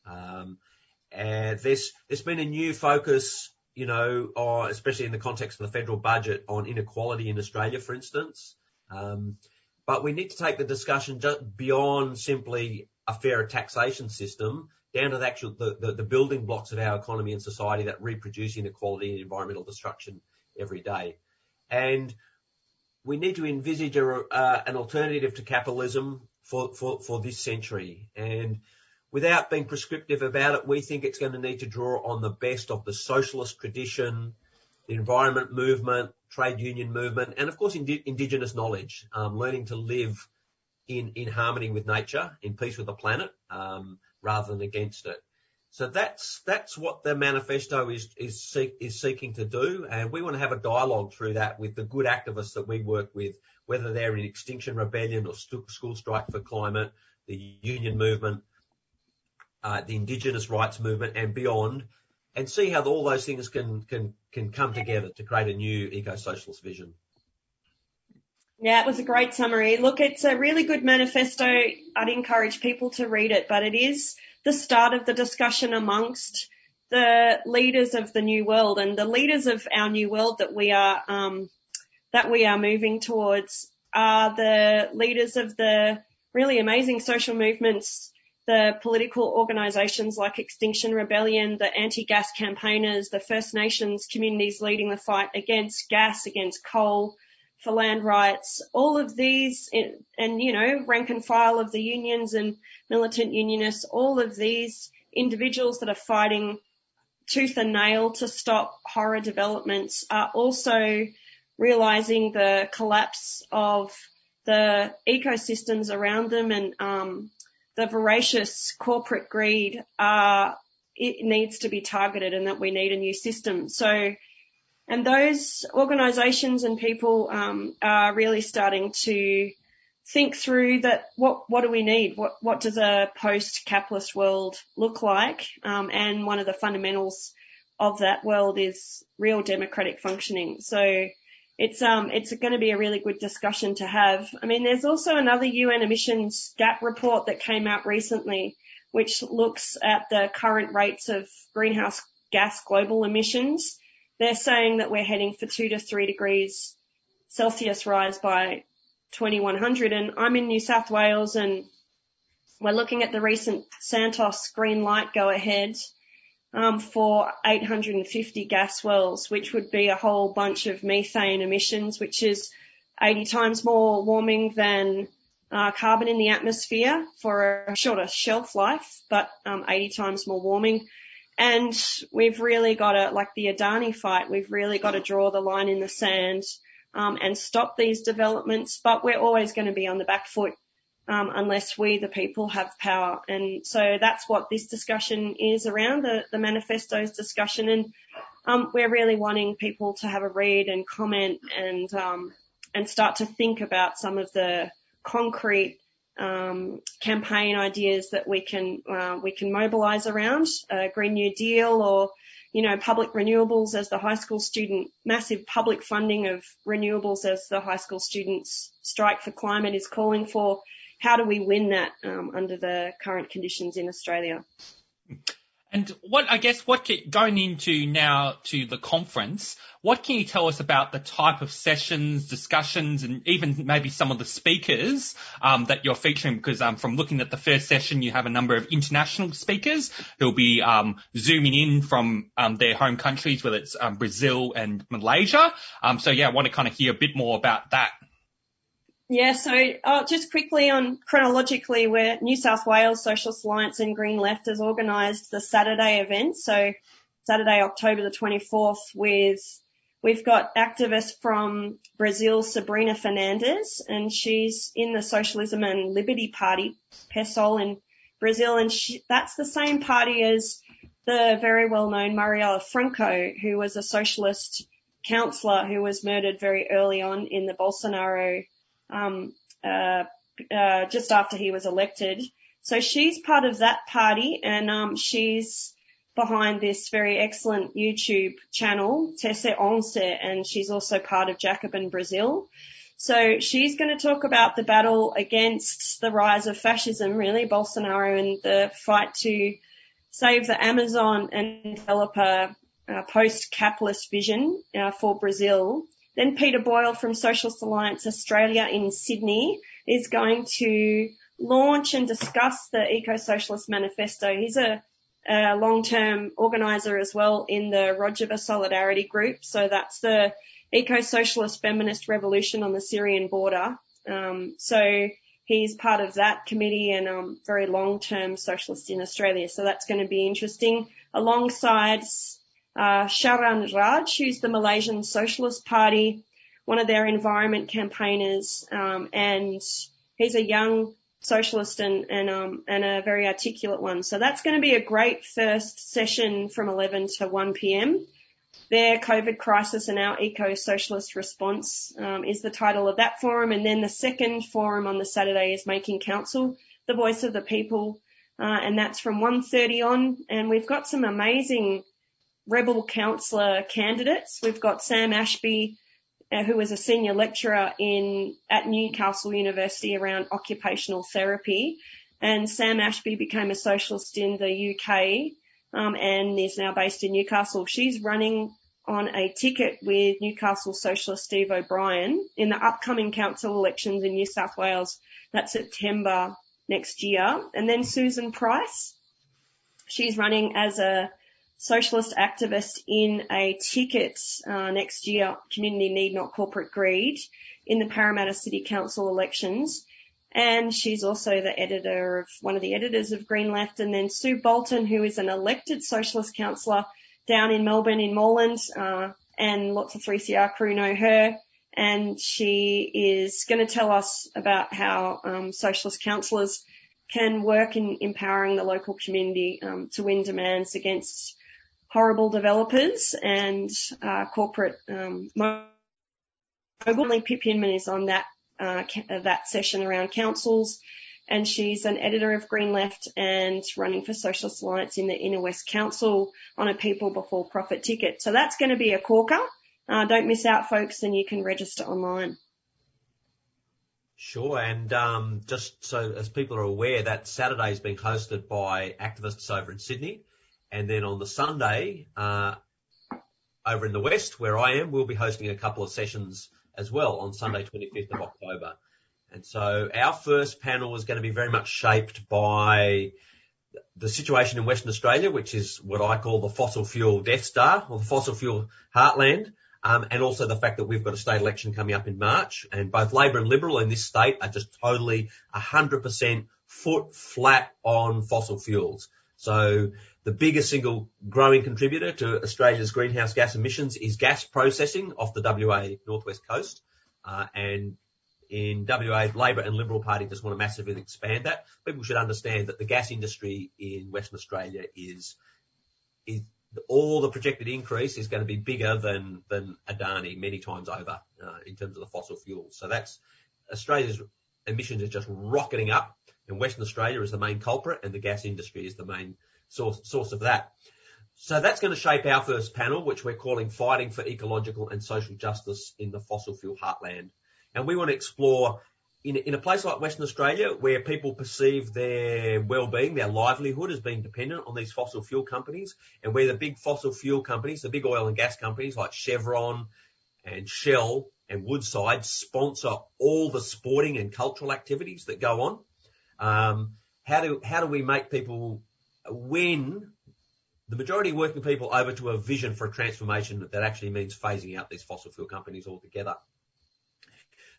Um, and there's there's been a new focus, you know, or especially in the context of the federal budget on inequality in Australia, for instance. Um, but we need to take the discussion just beyond simply a fairer taxation system down to the actual the, the, the, building blocks of our economy and society that reproduce inequality and environmental destruction every day. And we need to envisage a, uh, an alternative to capitalism for, for, for this century. And without being prescriptive about it, we think it's going to need to draw on the best of the socialist tradition, the environment movement, trade union movement, and of course indi- indigenous knowledge, um, learning to live in, in harmony with nature, in peace with the planet, um, rather than against it. So that's that's what the manifesto is is seek, is seeking to do, and we want to have a dialogue through that with the good activists that we work with, whether they're in Extinction Rebellion or School Strike for Climate, the union movement, uh, the Indigenous rights movement, and beyond, and see how all those things can can can come together to create a new eco-socialist vision. Yeah, it was a great summary. Look, it's a really good manifesto. I'd encourage people to read it, but it is the start of the discussion amongst the leaders of the new world and the leaders of our new world that we are um, that we are moving towards are the leaders of the really amazing social movements the political organisations like Extinction Rebellion, the anti-gas campaigners, the First Nations communities leading the fight against gas, against coal, for land rights, all of these, and you know, rank and file of the unions and militant unionists, all of these individuals that are fighting tooth and nail to stop horror developments are also realizing the collapse of the ecosystems around them and um, the voracious corporate greed uh, it needs to be targeted and that we need a new system. So, and those organisations and people um, are really starting to think through that. What what do we need? What what does a post-capitalist world look like? Um, and one of the fundamentals of that world is real democratic functioning. So it's um it's going to be a really good discussion to have. I mean, there's also another UN emissions gap report that came out recently, which looks at the current rates of greenhouse gas global emissions. They're saying that we're heading for two to three degrees Celsius rise by 2100, and I'm in New South Wales, and we're looking at the recent Santos green light go ahead um, for 850 gas wells, which would be a whole bunch of methane emissions, which is 80 times more warming than uh, carbon in the atmosphere for a shorter shelf life, but um, 80 times more warming. And we've really got to, like the Adani fight, we've really got to draw the line in the sand um, and stop these developments. But we're always going to be on the back foot um, unless we, the people, have power. And so that's what this discussion is around, the, the manifesto's discussion. And um, we're really wanting people to have a read and comment and um, and start to think about some of the concrete um, campaign ideas that we can uh, we can mobilise around a Green New Deal or you know public renewables as the high school student massive public funding of renewables as the high school students strike for climate is calling for. How do we win that um, under the current conditions in Australia? And what, I guess, what going into now to the conference, what can you tell us about the type of sessions, discussions, and even maybe some of the speakers um, that you're featuring? Because um, from looking at the first session, you have a number of international speakers who'll be um, zooming in from um, their home countries, whether it's um, Brazil and Malaysia. Um, so yeah, I want to kind of hear a bit more about that. Yeah, so uh, just quickly on chronologically, where New South Wales Socialist Alliance and Green Left has organised the Saturday event. So Saturday, October the 24th, with we've got activists from Brazil, Sabrina Fernandes, and she's in the Socialism and Liberty Party, PSOL in Brazil, and she, that's the same party as the very well-known Marielle Franco, who was a socialist councillor who was murdered very early on in the Bolsonaro um, uh, uh, just after he was elected. So she's part of that party and um, she's behind this very excellent YouTube channel, Tese Onze, and she's also part of Jacobin Brazil. So she's going to talk about the battle against the rise of fascism, really, Bolsonaro and the fight to save the Amazon and develop a, a post-capitalist vision uh, for Brazil. Then Peter Boyle from Socialist Alliance Australia in Sydney is going to launch and discuss the Eco-Socialist Manifesto. He's a, a long-term organizer as well in the Rojava Solidarity Group. So that's the Eco-Socialist Feminist Revolution on the Syrian border. Um, so he's part of that committee and um, very long-term socialist in Australia. So that's going to be interesting. Alongside uh, Sharan Raj, who's the Malaysian Socialist Party, one of their environment campaigners, um, and he's a young socialist and and um, and a very articulate one. So that's going to be a great first session from 11 to 1 p.m. Their COVID crisis and our eco-socialist response um, is the title of that forum, and then the second forum on the Saturday is Making Council, the voice of the people, uh, and that's from 1:30 on. And we've got some amazing rebel councillor candidates. We've got Sam Ashby, uh, who is a senior lecturer in at Newcastle University around occupational therapy, and Sam Ashby became a socialist in the UK um, and is now based in Newcastle. She's running on a ticket with Newcastle Socialist Steve O'Brien in the upcoming council elections in New South Wales. That's September next year. And then Susan Price. She's running as a socialist activist in a ticket uh, next year, Community Need Not Corporate Greed, in the Parramatta City Council elections. And she's also the editor of one of the editors of Green Left. And then Sue Bolton, who is an elected socialist councillor down in Melbourne in Moreland, uh, and lots of 3CR crew know her. And she is going to tell us about how um, socialist councillors can work in empowering the local community um, to win demands against horrible developers and uh, corporate um, Only Pip is on that uh, that session around councils, and she's an editor of Green Left and running for Socialist Alliance in the Inner West Council on a People Before Profit ticket. So that's going to be a corker. Uh, don't miss out, folks, and you can register online. Sure, and um, just so as people are aware, that Saturday is being hosted by activists over in Sydney. And then on the Sunday, uh, over in the West, where I am, we'll be hosting a couple of sessions as well on Sunday, 25th of October. And so our first panel is going to be very much shaped by the situation in Western Australia, which is what I call the fossil fuel Death Star or the fossil fuel heartland. Um, and also the fact that we've got a state election coming up in March and both Labor and Liberal in this state are just totally 100% foot flat on fossil fuels. So the biggest single growing contributor to Australia's greenhouse gas emissions is gas processing off the WA northwest coast. Uh, and in WA, Labor and Liberal Party just want to massively expand that. People should understand that the gas industry in Western Australia is, is all the projected increase is going to be bigger than than Adani many times over uh, in terms of the fossil fuels. So that's Australia's emissions are just rocketing up, and Western Australia is the main culprit, and the gas industry is the main source source of that. So that's going to shape our first panel, which we're calling Fighting for Ecological and Social Justice in the Fossil Fuel Heartland. And we want to explore in, in a place like Western Australia where people perceive their well-being, their livelihood as being dependent on these fossil fuel companies and where the big fossil fuel companies, the big oil and gas companies like Chevron and Shell and Woodside sponsor all the sporting and cultural activities that go on. Um, how do, how do we make people win the majority of working people over to a vision for a transformation that actually means phasing out these fossil fuel companies altogether?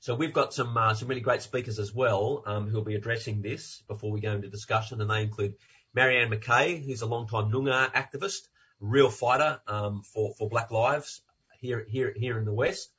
So we've got some uh, some really great speakers as well um, who will be addressing this before we go into discussion, and they include Marianne Mackay, who's a long-time Noongar activist, real fighter um, for for Black Lives here here here in the West.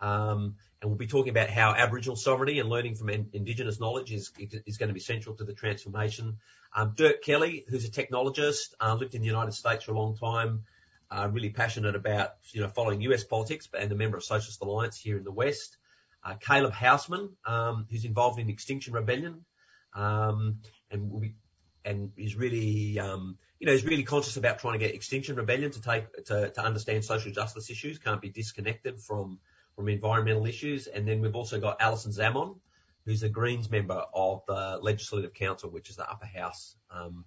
Um, and we'll be talking about how Aboriginal sovereignty and learning from in, Indigenous knowledge is is going to be central to the transformation. Um, Dirk Kelly, who's a technologist, uh, lived in the United States for a long time, uh, really passionate about you know following US politics, and a member of Socialist Alliance here in the West uh, Caleb Houseman, um, who's involved in Extinction Rebellion, um, and will be, and is really, um, you know, is really conscious about trying to get Extinction Rebellion to take to, to understand social justice issues, can't be disconnected from from environmental issues. And then we've also got Alison Xamon, who's a Greens member of the Legislative Council, which is the upper house um,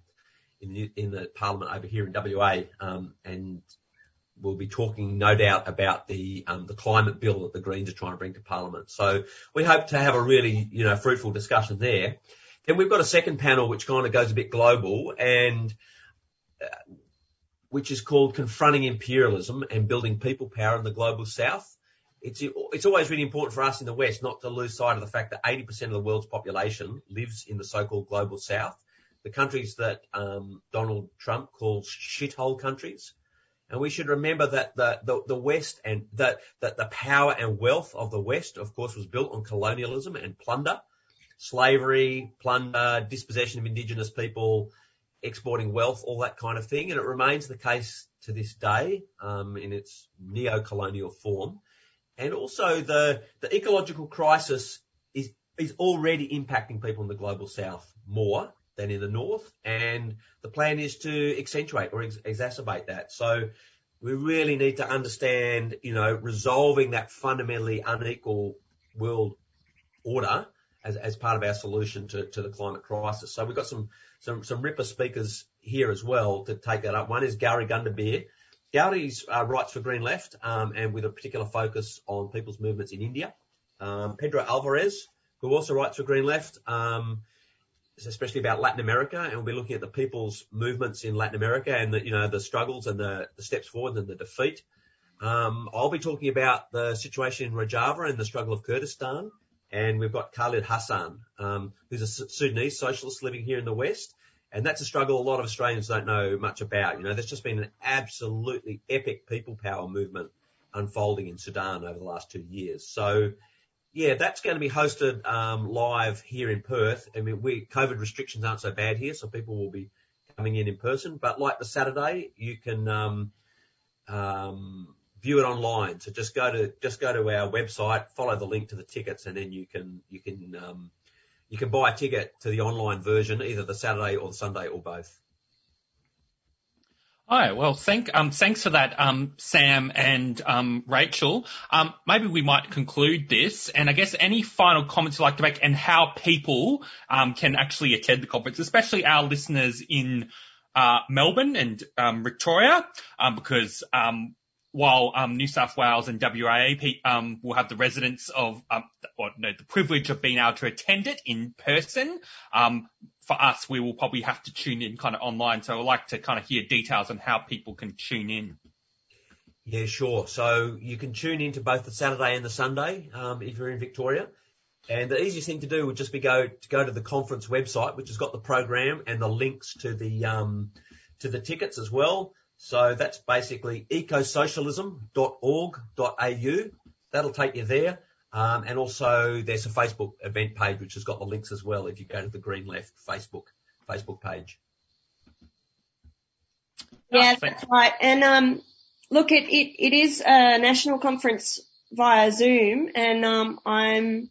in the in the Parliament over here in WA, um, and we'll be talking, no doubt, about the um, the climate bill that the Greens are trying to bring to Parliament. So we hope to have a really, you know, fruitful discussion there. Then we've got a second panel which kind of goes a bit global and uh, which is called Confronting Imperialism and Building People Power in the Global South. It's it's always really important for us in the West not to lose sight of the fact that 80% of the world's population lives in the so-called global South, the countries that um, Donald Trump calls shithole countries. And we should remember that the, the, the West and that, that the power and wealth of the West, of course, was built on colonialism and plunder, slavery, plunder, dispossession of indigenous people, exporting wealth, all that kind of thing. And it remains the case to this day, um, in its neo-colonial form. And also the, the ecological crisis is, is already impacting people in the global south more than in the north, and the plan is to accentuate or ex- exacerbate that. So we really need to understand, you know, resolving that fundamentally unequal world order as, as part of our solution to, to the climate crisis. So we've got some, some, some ripper speakers here as well to take that up. One is Gauri Gundabir. Gauri's uh, writes for Green Left, um, and with a particular focus on people's movements in India. Um, Pedro Alvarez, who also writes for Green Left, um, especially about Latin America, and we'll be looking at the people's movements in Latin America and the, you know, the struggles and the, the steps forward and the defeat. Um, I'll be talking about the situation in Rojava and the struggle of Kurdistan. And we've got Khalid Hassan, um, who's a Sudanese socialist living here in the West. And that's a struggle a lot of Australians don't know much about. You know, there's just been an absolutely epic people power movement unfolding in Sudan over the last two years. So yeah, that's going to be hosted um, live here in Perth. I mean, we COVID restrictions aren't so bad here, so people will be coming in in person. But like the Saturday, you can um, um, view it online. So just go to just go to our website, follow the link to the tickets, and then you can you can um, you can buy a ticket to the online version, either the Saturday or the Sunday or both. Right. Well, thank, um, thanks for that, um, Sam and, um, Rachel. Um, maybe we might conclude this and I guess any final comments you'd like to make and how people, um, can actually attend the conference, especially our listeners in, uh, Melbourne and, um, Victoria, um, because, um, while um, New South Wales and WA um, will have the residents of, um, or no, the privilege of being able to attend it in person, um, for us, we will probably have to tune in kind of online. So I'd like to kind of hear details on how people can tune in. Yeah, sure. So you can tune in to both the Saturday and the Sunday um, if you're in Victoria. And the easiest thing to do would just be go to go to the conference website, which has got the program and the links to the um, to the tickets as well. So that's basically ecosocialism.org.au. That'll take you there. Um, and also there's a Facebook event page which has got the links as well if you go to the Green Left Facebook Facebook page. Yeah, that's right. And um, look, it, it, it is a national conference via Zoom, and um, I'm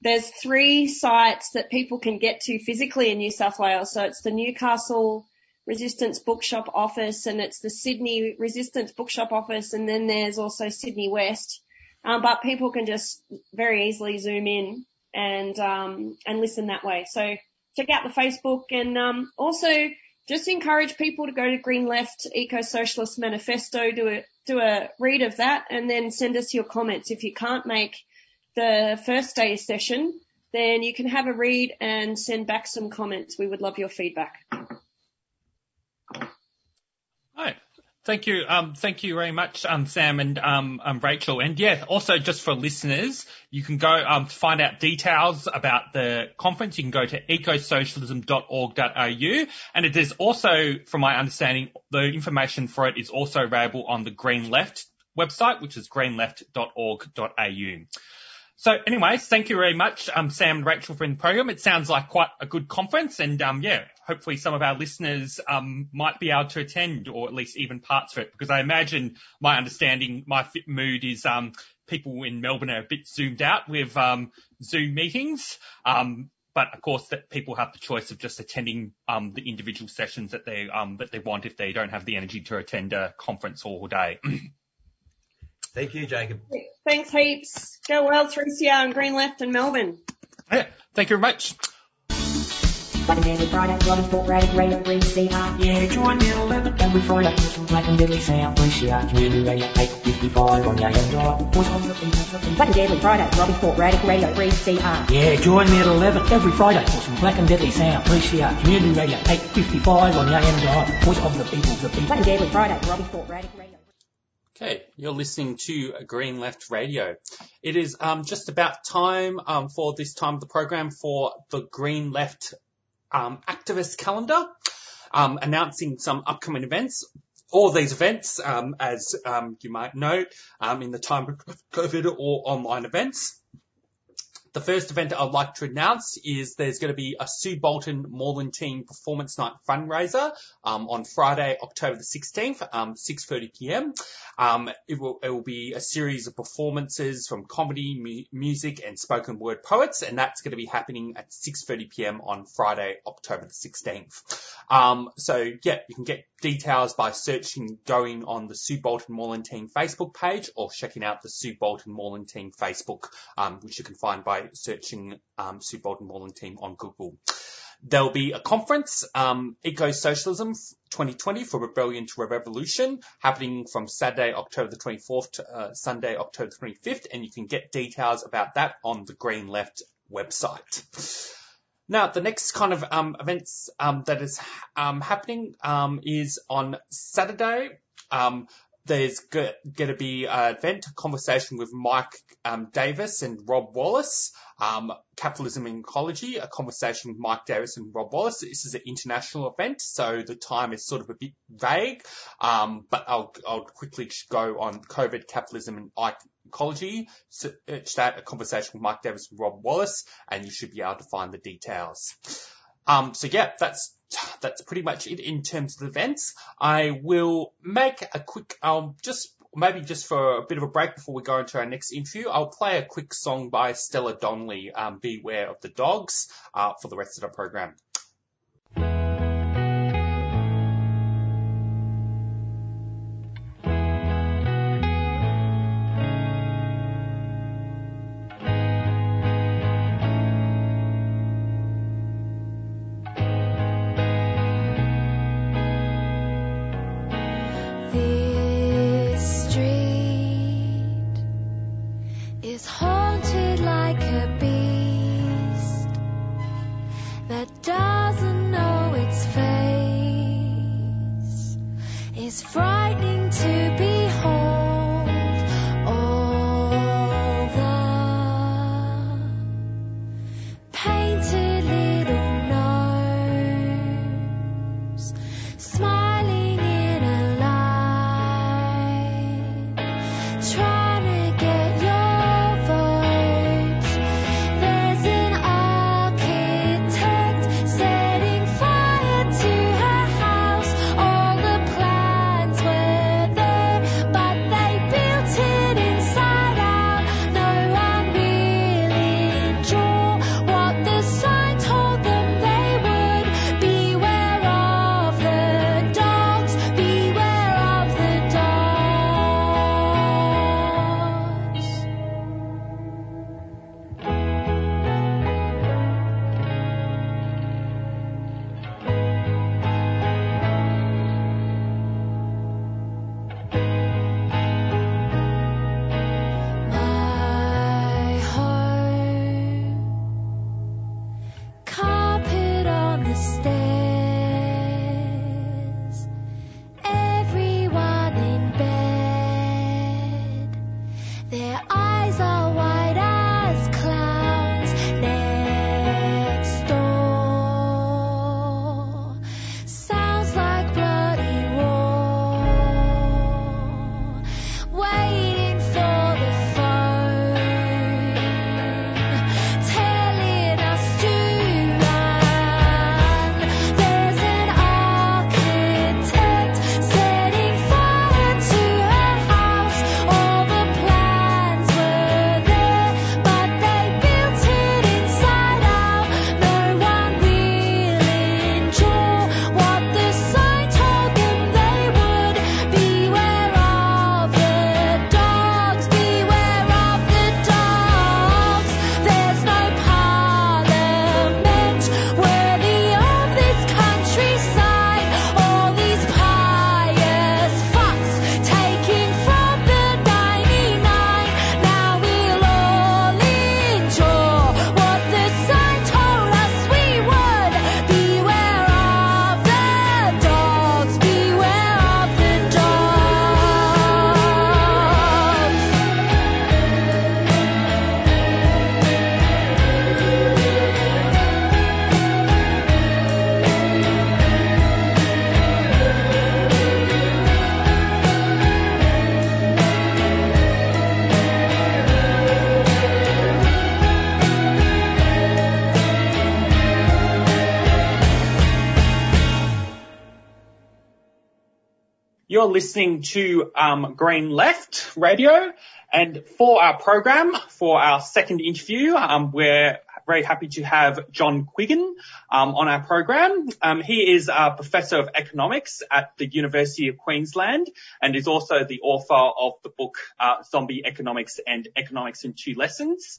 there's three sites that people can get to physically in New South Wales. So it's the Newcastle Resistance Bookshop office, and it's the Sydney Resistance Bookshop office, and then there's also Sydney West. Um, but people can just very easily zoom in and um, and listen that way. So check out the Facebook and um, also just encourage people to go to Green Left Eco Socialist Manifesto, do a do a read of that, and then send us your comments. If you can't make the first day session, then you can have a read and send back some comments. We would love your feedback. Right. Thank you. Um, thank you very much, um, Sam and um, um, Rachel. And yeah, also just for listeners, you can go um, to find out details about the conference. You can go to ecosocialism.org.au, and it is also, from my understanding, the information for it is also available on the Green Left website, which is greenleft.org.au. So anyways, thank you very much, um, Sam and Rachel for the program. It sounds like quite a good conference and, um, yeah, hopefully some of our listeners, um, might be able to attend or at least even parts of it because I imagine my understanding, my mood is, um, people in Melbourne are a bit zoomed out with, um, Zoom meetings. Um, but of course that people have the choice of just attending, um, the individual sessions that they, um, that they want if they don't have the energy to attend a conference all day. Thank you, Jacob. Thanks heaps. Go well, 3CR and Green Left in Melbourne. Yeah, thank you very much. Black and Deadly Friday, Robin Sport Radio, Radio 3CR. Yeah, join me at 11 every Friday. Black and Deadly Sound, 3CR. Community Radio 855 on your AM dial. Voice of the people. Black and Deadly Friday, Robin Sport Radio, Radio 3CR. Yeah, join me at 11 every Friday for some Black and Deadly Sound, 3CR. Community Radio 855 on your AM dial. Voice of the people, the people. Black and Deadly Friday, Robin Sport Radio, Radio. Okay, you're listening to Green Left Radio. It is um, just about time um, for this time of the program for the Green Left um, activist calendar, um, announcing some upcoming events. All these events, um, as um, you might know, in the time of COVID or online events. The first event I'd like to announce is there's going to be a Sue Bolton Moreland Team Performance Night fundraiser um, on Friday, October the 16th, um, 6:30 p.m. Um, it will it will be a series of performances from comedy, mu- music, and spoken word poets, and that's going to be happening at 6:30 p.m. on Friday, October the 16th. Um, so yeah, you can get details by searching, going on the Sue Bolton Moreland Team Facebook page, or checking out the Sue Bolton Moreland Team Facebook, um, which you can find by searching um, Sue Bolton Moreland Team on Google. There'll be a conference, um, Eco Socialism 2020 for Rebellion to Revolution, happening from Saturday, October the 24th to uh, Sunday, October the 25th, and you can get details about that on the Green Left website. Now, the next kind of um, events um, that is um, happening um, is on Saturday. There's going to be an event, a conversation with Mike um, Davis and Rob Wallace, um, Capitalism and Ecology, a conversation with Mike Davis and Rob Wallace. This is an international event, so the time is sort of a bit vague, um, but I'll, I'll quickly go on COVID, capitalism and ecology, search that, a conversation with Mike Davis and Rob Wallace, and you should be able to find the details. Um, so yeah, that's that's pretty much it in terms of events. I will make a quick, um, just maybe just for a bit of a break before we go into our next interview, I'll play a quick song by Stella Donnelly, um, "Beware of the Dogs," uh, for the rest of the program. You're listening to um, Green Left Radio, and for our program, for our second interview, um, we're very happy to have John Quiggin um, on our program. Um, he is a professor of economics at the University of Queensland and is also the author of the book uh, Zombie Economics and Economics in Two Lessons.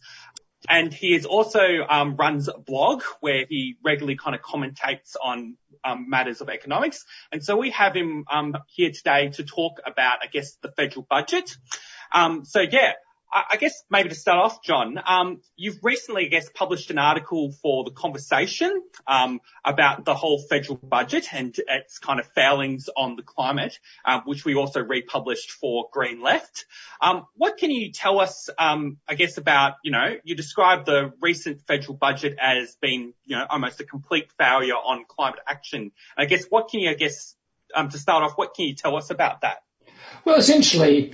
And he is also um, runs a blog where he regularly kind of commentates on um, matters of economics. And so we have him um, here today to talk about, I guess, the federal budget. Um, so yeah, I guess maybe to start off, John, um, you've recently, I guess, published an article for the conversation um, about the whole federal budget and its kind of failings on the climate, um, which we also republished for Green Left. Um, what can you tell us, um, I guess, about, you know, you described the recent federal budget as being, you know, almost a complete failure on climate action. I guess, what can you, I guess, um, to start off, what can you tell us about that? Well, essentially,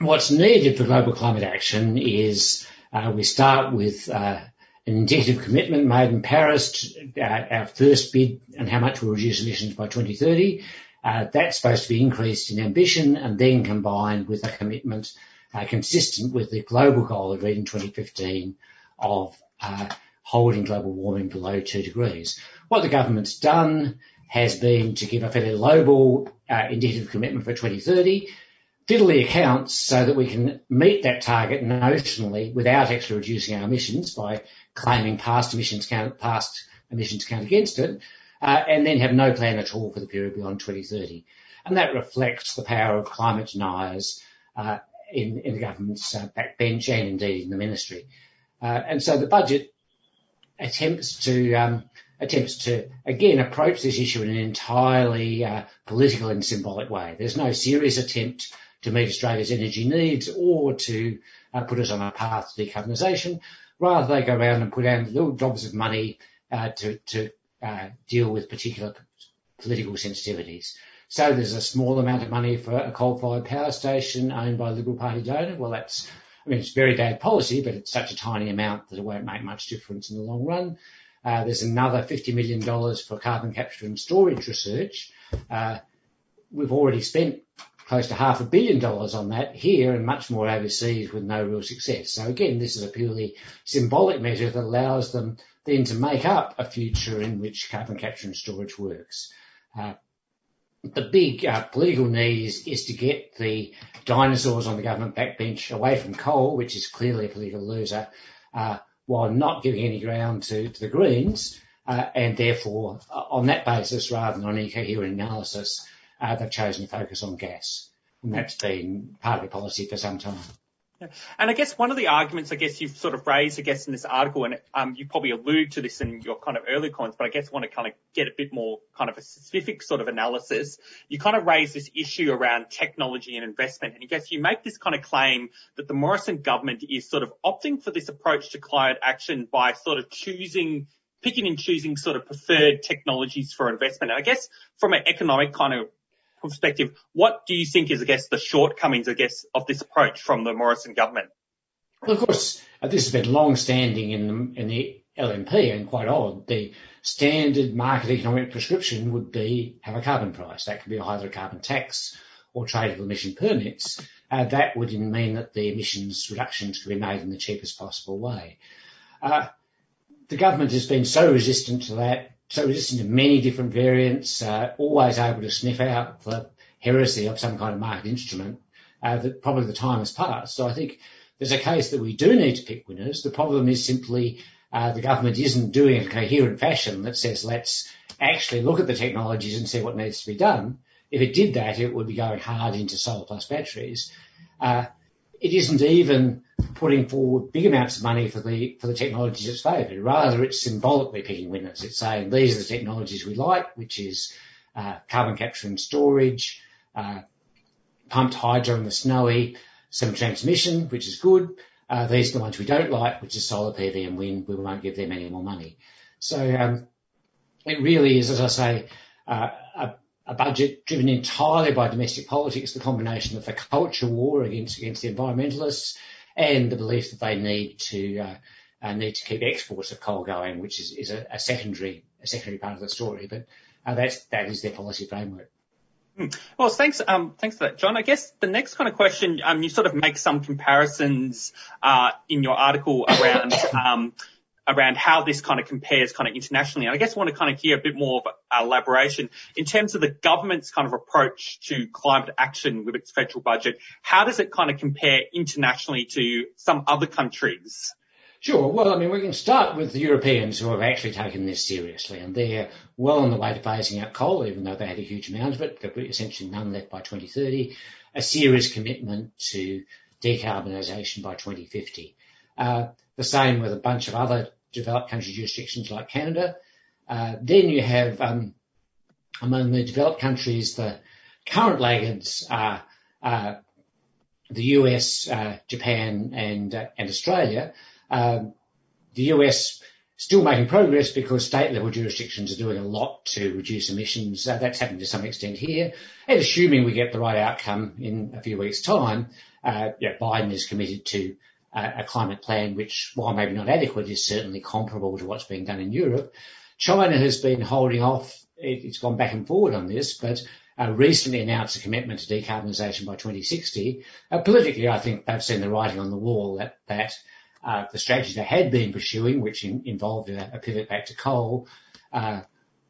what's needed for global climate action is uh, we start with uh, an indicative commitment made in Paris, to, uh, our first bid and how much we'll reduce emissions by 2030. Uh, that's supposed to be increased in ambition and then combined with a commitment uh, consistent with the global goal agreed in 2015 of uh, holding global warming below two degrees. What the government's done has been to give a fairly lowball indicative commitment for 2030, fiddle the accounts so that we can meet that target notionally without actually reducing our emissions by claiming past emissions count, past emissions count against it, uh, and then have no plan at all for the period beyond 2030. And that reflects the power of climate deniers uh, in, in, the government's uh, backbench and indeed in the ministry. Uh, and so the budget attempts to um, attempts to again approach this issue in an entirely uh, political and symbolic way. There's no serious attempt to meet Australia's energy needs or to uh, put us on a path to decarbonisation. Rather, they go around and put out little jobs of money uh, to, to uh, deal with particular political sensitivities. So there's a small amount of money for a coal-fired power station owned by a Liberal Party donor. Well, that's, I mean, it's very bad policy, but it's such a tiny amount that it won't make much difference in the long run. Uh, there's another $50 million for carbon capture and storage research. Uh, we've already spent close to half a billion dollars on that here and much more overseas with no real success. So again, this is a purely symbolic measure that allows them then to make up a future in which carbon capture and storage works. Uh, the big uh, political need is, is to get the dinosaurs on the government backbench away from coal, which is clearly a political loser, uh, while not giving any ground to, to the Greens, uh, and therefore, uh, on that basis, rather than on any coherent analysis, they've chosen to focus on gas. And that's been part of the policy for some time. And I guess one of the arguments I guess you've sort of raised, I guess, in this article, and um, you probably allude to this in your kind of early comments, but I guess want to kind of get a bit more kind of a specific sort of analysis. You kind of raise this issue around technology and investment, and I guess you make this kind of claim that the Morrison government is sort of opting for this approach to climate action by sort of choosing picking and choosing sort of preferred technologies for investment. I guess from an economic kind of perspective, what do you think is, I guess, the shortcomings, I guess, of this approach from the Morrison government? Well, of course, uh, this has been long-standing in the, in the LNP and quite old. The standard market economic prescription would be have a carbon price. That could be either a carbon tax or tradable emission permits. Uh, that would mean that the emissions reductions could be made in the cheapest possible way. Uh, the government has been so resistant to that so we to many different variants, uh, always able to sniff out the heresy of some kind of market instrument, uh, that probably the time has passed. So I think there's a case that we do need to pick winners. The problem is simply uh, the government isn't doing it in a coherent fashion that says let's actually look at the technologies and see what needs to be done. If it did that, it would be going hard into solar plus batteries. Uh, it isn't even putting forward big amounts of money for the for the technologies it's favoured. Rather, it's symbolically picking winners. It's saying these are the technologies we like, which is uh, carbon capture and storage, uh, pumped hydro in the snowy, some transmission, which is good. Uh, these are the ones we don't like, which is solar PV and wind. We won't give them any more money. So um, it really is, as I say, uh, a a budget driven entirely by domestic politics, the combination of the culture war against against the environmentalists and the belief that they need to uh, uh, need to keep exports of coal going, which is, is a, a, secondary a secondary part of the story. But uh, that's that is their policy framework. Well, thanks, um, thanks for that, John. I guess the next kind of question, um, you sort of make some comparisons uh, in your article around um, around how this kind of compares kind of internationally. And I guess I want to kind of hear a bit more of elaboration in terms of the government's kind of approach to climate action with its federal budget. How does it kind of compare internationally to some other countries? Sure. Well, I mean, we can start with the Europeans who have actually taken this seriously, and they're well on the way to phasing out coal, even though they had a huge amount of it. Be essentially none left by 2030. A serious commitment to decarbonisation by 2050. Uh, the same with a bunch of other developed country jurisdictions like Canada. Uh, then you have um, among the developed countries, the current laggards are uh, the US, uh, Japan, and uh, and Australia. Um, the US still making progress because state level jurisdictions are doing a lot to reduce emissions. Uh, that's happening to some extent here. And assuming we get the right outcome in a few weeks' time, uh, yeah, Biden is committed to a climate plan which, while maybe not adequate, is certainly comparable to what's being done in Europe. China has been holding off. It, it's gone back and forward on this, but uh, recently announced a commitment to decarbonisation by 2060. Uh, politically, I think they've seen the writing on the wall that that uh, the strategy they had been pursuing, which in, involved a, a, pivot back to coal, uh,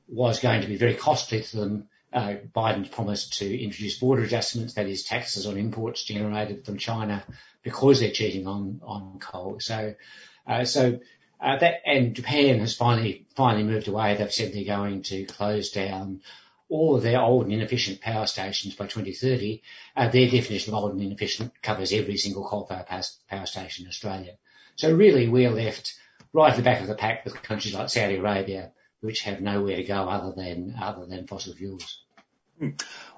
was going to be very costly to them. Uh, Biden's promised to introduce border adjustments, that is taxes on imports generated from China because they're cheating on, on coal. So, uh, so, uh, that, and Japan has finally, finally moved away. They've said they're going to close down all of their old and inefficient power stations by 2030. Uh, their definition of old and inefficient covers every single coal-fired power, power station in Australia. So really, we're left right at the back of the pack with countries like Saudi Arabia, which have nowhere to go other than other than fossil fuels.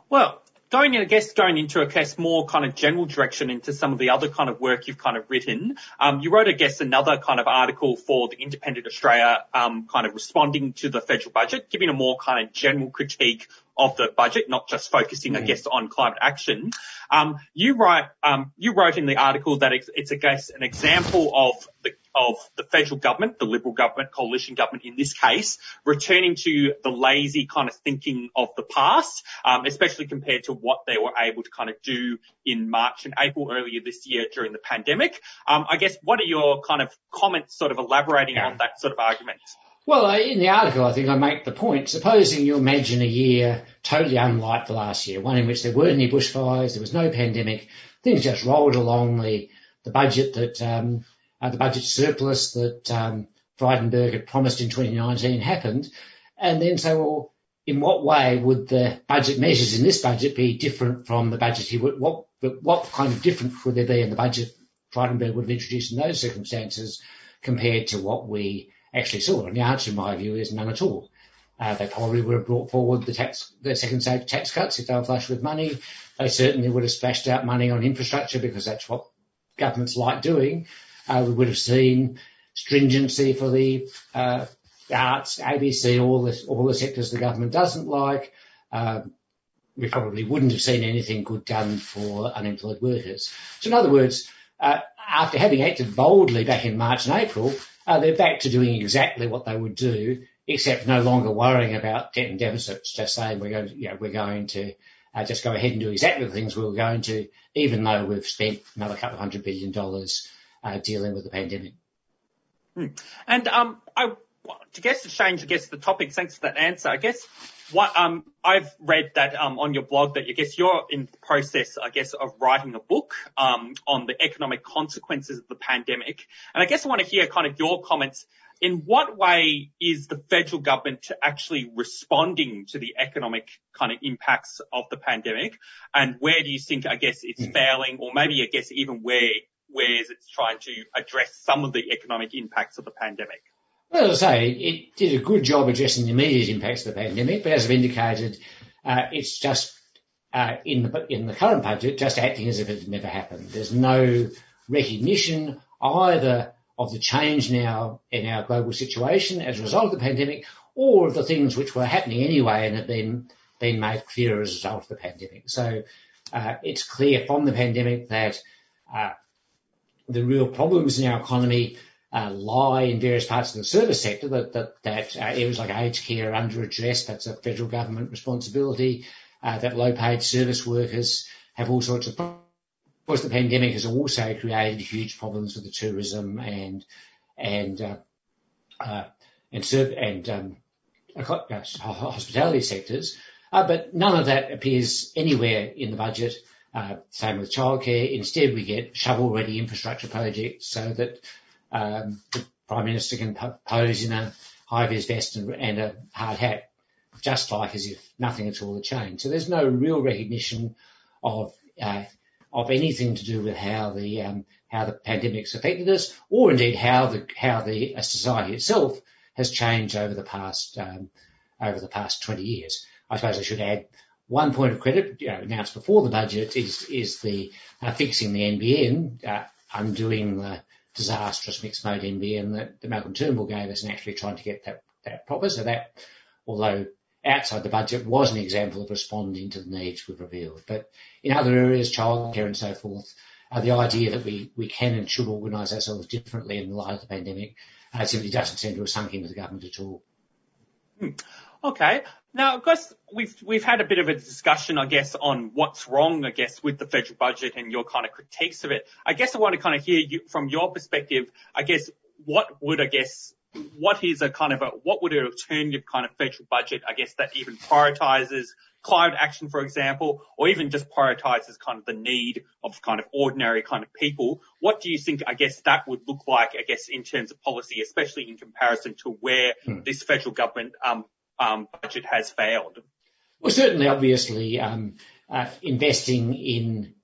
Well, going, in, I guess, going into, I guess, more kind of general direction into some of the other kind of work you've kind of written, um, you wrote, I guess, another kind of article for the Independent Australia, um, kind of responding to the federal budget, giving a more kind of general critique of the budget, not just focusing, mm. I guess, on climate action. Um, you write, um, you wrote in the article that it's, it's, I guess, an example of the of the federal government, the Liberal government, coalition government in this case, returning to the lazy kind of thinking of the past, um, especially compared to what they were able to kind of do in March and April earlier this year during the pandemic. Um, I guess what are your kind of comments sort of elaborating yeah. on that sort of argument? Well, in the article, I think I make the point, supposing you imagine a year totally unlike the last year, one in which there weren't any bushfires, there was no pandemic, things just rolled along, the, the budget that, um, uh, the budget surplus that, um, Frydenberg had promised in 2019 happened, and then say, well, in what way would the budget measures in this budget be different from the budget he would, what, what kind of difference would there be in the budget Frydenberg would have introduced in those circumstances compared to what we actually? And the answer, in my view, is none at all. Uh, they probably would have brought forward the tax, the second stage tax cuts if they were flush with money. They certainly would have splashed out money on infrastructure because that's what governments like doing. Uh, we would have seen stringency for the uh, arts, ABC, all the all the sectors the government doesn't like. Uh, we probably wouldn't have seen anything good done for unemployed workers. So in other words, uh, after having acted boldly back in March and April, uh, they're back to doing exactly what they would do, except no longer worrying about debt and deficits, just saying we're going to, you know, we're going to uh, just go ahead and do exactly the things we were going to, even though we've spent another couple of hundred billion dollars uh, dealing with the pandemic. Hmm. And um, I, to guess to change, I guess the topic. Thanks for that answer. I guess what um, I've read that um, on your blog that I guess you're in the process, I guess, of writing a book um, on the economic consequences of the pandemic. And I guess I want to hear kind of your comments. In what way is the federal government actually responding to the economic kind of impacts of the pandemic? And where do you think, I guess, it's mm. failing, or maybe I guess even where where is it's trying to address some of the economic impacts of the pandemic? Well, as I say, it did a good job addressing the immediate impacts of the pandemic, but as I've indicated, uh, it's just uh, in the in the current budget, just acting as if it had never happened. There's no recognition either of the change now in our global situation as a result of the pandemic, or of the things which were happening anyway and have been been made clearer as a result of the pandemic. So uh, it's clear from the pandemic that uh, the real problems in our economy uh, lie in various parts of the service sector that that, that uh, areas like aged care are under address. That's a federal government responsibility. uh, that low-paid service workers have all sorts of. Problems. Of course, the pandemic has also created huge problems for the tourism and and uh, uh, and and um, hospitality sectors, uh, but none of that appears anywhere in the budget. Uh, same with childcare. Instead, we get shovel-ready infrastructure projects so that um, the Prime Minister can pose in a high-vis vest and, and a hard hat, just like as if nothing at all had changed. So there's no real recognition of uh, of anything to do with how the um, how the pandemic's affected us, or indeed how the how the uh, society itself has changed over the past um, over the past 20 years. I suppose I should add one point of credit you know, announced before the budget is is the uh, fixing the NBN, uh, undoing the disastrous mixed mode NBN that, that Malcolm Turnbull gave us, and actually trying to get that that proper. So that, although outside the budget was an example of responding to the needs we've revealed. But in other areas, childcare and so forth, uh, the idea that we, we can and should organise ourselves differently in the light of the pandemic uh, simply doesn't seem to have sunk into the government at all. Hmm. Okay. Now, of course, we've we've had a bit of a discussion, I guess, on what's wrong, I guess, with the federal budget and your kind of critiques of it. I guess I want to kind of hear you from your perspective. I guess what would I guess what is a kind of a what would an alternative kind of federal budget, I guess, that even prioritises climate action, for example, or even just prioritizes kind of the need of kind of ordinary kind of people. What do you think, I guess, that would look like, I guess, in terms of policy, especially in comparison to where hmm. this federal government um, budget has failed? Well, certainly, obviously, um, uh, investing in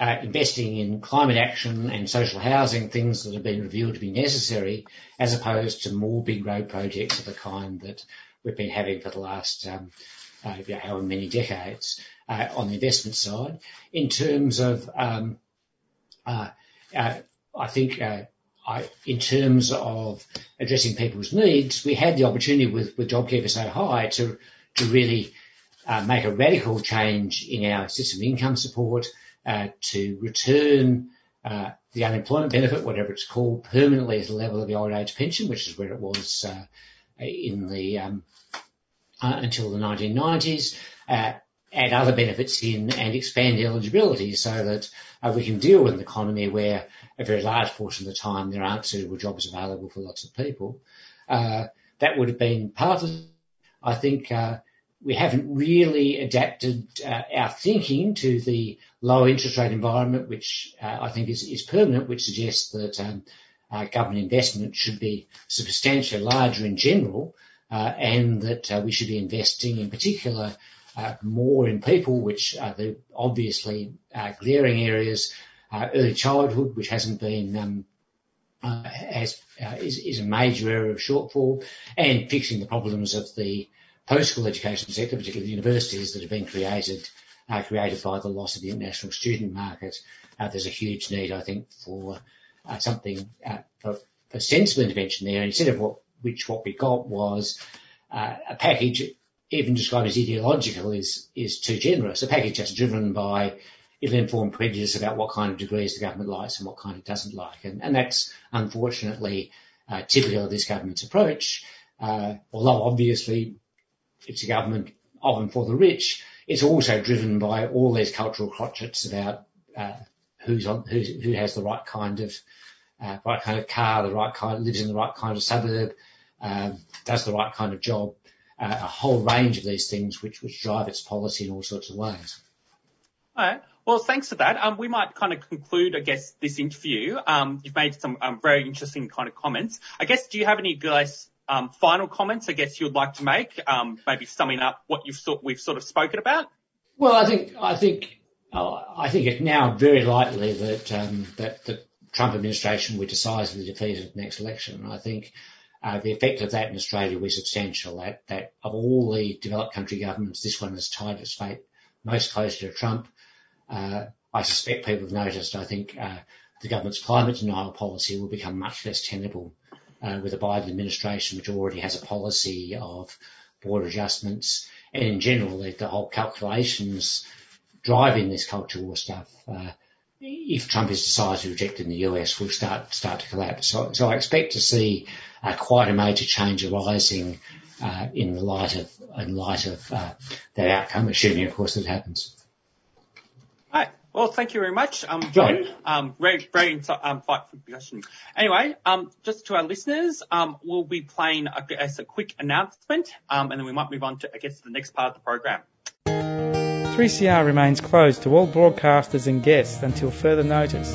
uh, investing in climate action and social housing, things that have been revealed to be necessary, as opposed to more big road projects of the kind that we've been having for the last um, uh, however many decades uh, on the investment side. In terms of, um, uh, I think, in terms of addressing people's needs, we had the opportunity with JobKeeper So High to really make a radical change in our system of income support, to return the unemployment benefit, whatever it's called, permanently at the level of the old age pension, which is where it was in the um, uh, until the 1990s, uh, add other benefits in and expand eligibility so that uh, we can deal with an economy where a very large portion of the time there aren't suitable jobs available for lots of people. Uh, that would have been part of, I think, uh, we haven't really adapted uh, our thinking to the low interest rate environment, which I think is, is permanent, which suggests that um, government investment should be substantially larger in general uh, and that uh, we should be investing in particular uh, more in people, which are the obviously glaring areas. Uh, early childhood, which hasn't been um, uh, has uh, is a major area of shortfall, and fixing the problems of the post-school education sector, particularly the universities that have been created created by the loss of the international student market. There's a huge need, I think, for something for sensible intervention there. Instead of what which what we got was uh, a package even described as ideological is is too generous. A package that's driven by ill-informed prejudice about what kind of degrees the government likes and what kind it doesn't like, and, and that's unfortunately uh, typical of this government's approach. Uh, although obviously it's a government of and for the rich, it's also driven by all these cultural crotchets about uh, who's on, who's, who has the right kind of uh, right kind of car, the right kind, lives in the right kind of suburb, um, does the right kind of job, uh, a whole range of these things which, which drive its policy in all sorts of ways. All right. Well, thanks for that. Um, we might kind of conclude, I guess, this interview. Um, you've made some um, very interesting kind of comments. I guess, do you have any guys, um, final comments, I guess, you'd like to make, um, maybe summing up what you've sort, we've sort of spoken about? Well, I think, I think, uh, I think it's now very likely that, um, that the Trump administration will decisively defeated at the next election. I think uh, the effect of that in Australia was substantial. That, that of all the developed country governments, this one has tied its fate most closely to Trump. Uh, I suspect people have noticed. I think uh, the government's climate denial policy will become much less tenable uh, with the Biden administration, which already has a policy of border adjustments, and in general, the, the whole calculations driving this culture war stuff uh, if Trump is decided rejected in the US, will start start to collapse. So, so I expect to see uh, quite a major change arising uh, in the light of in light of uh, that outcome, assuming, of course, that it happens. All right. Well, thank you very much, um, John. John. Um, very, very insi- um, insightful discussion. Anyway, um, just to our listeners, um, we'll be playing a, as a quick announcement, um, and then we might move on to, I guess, the next part of the program. 3CR remains closed to all broadcasters and guests until further notice.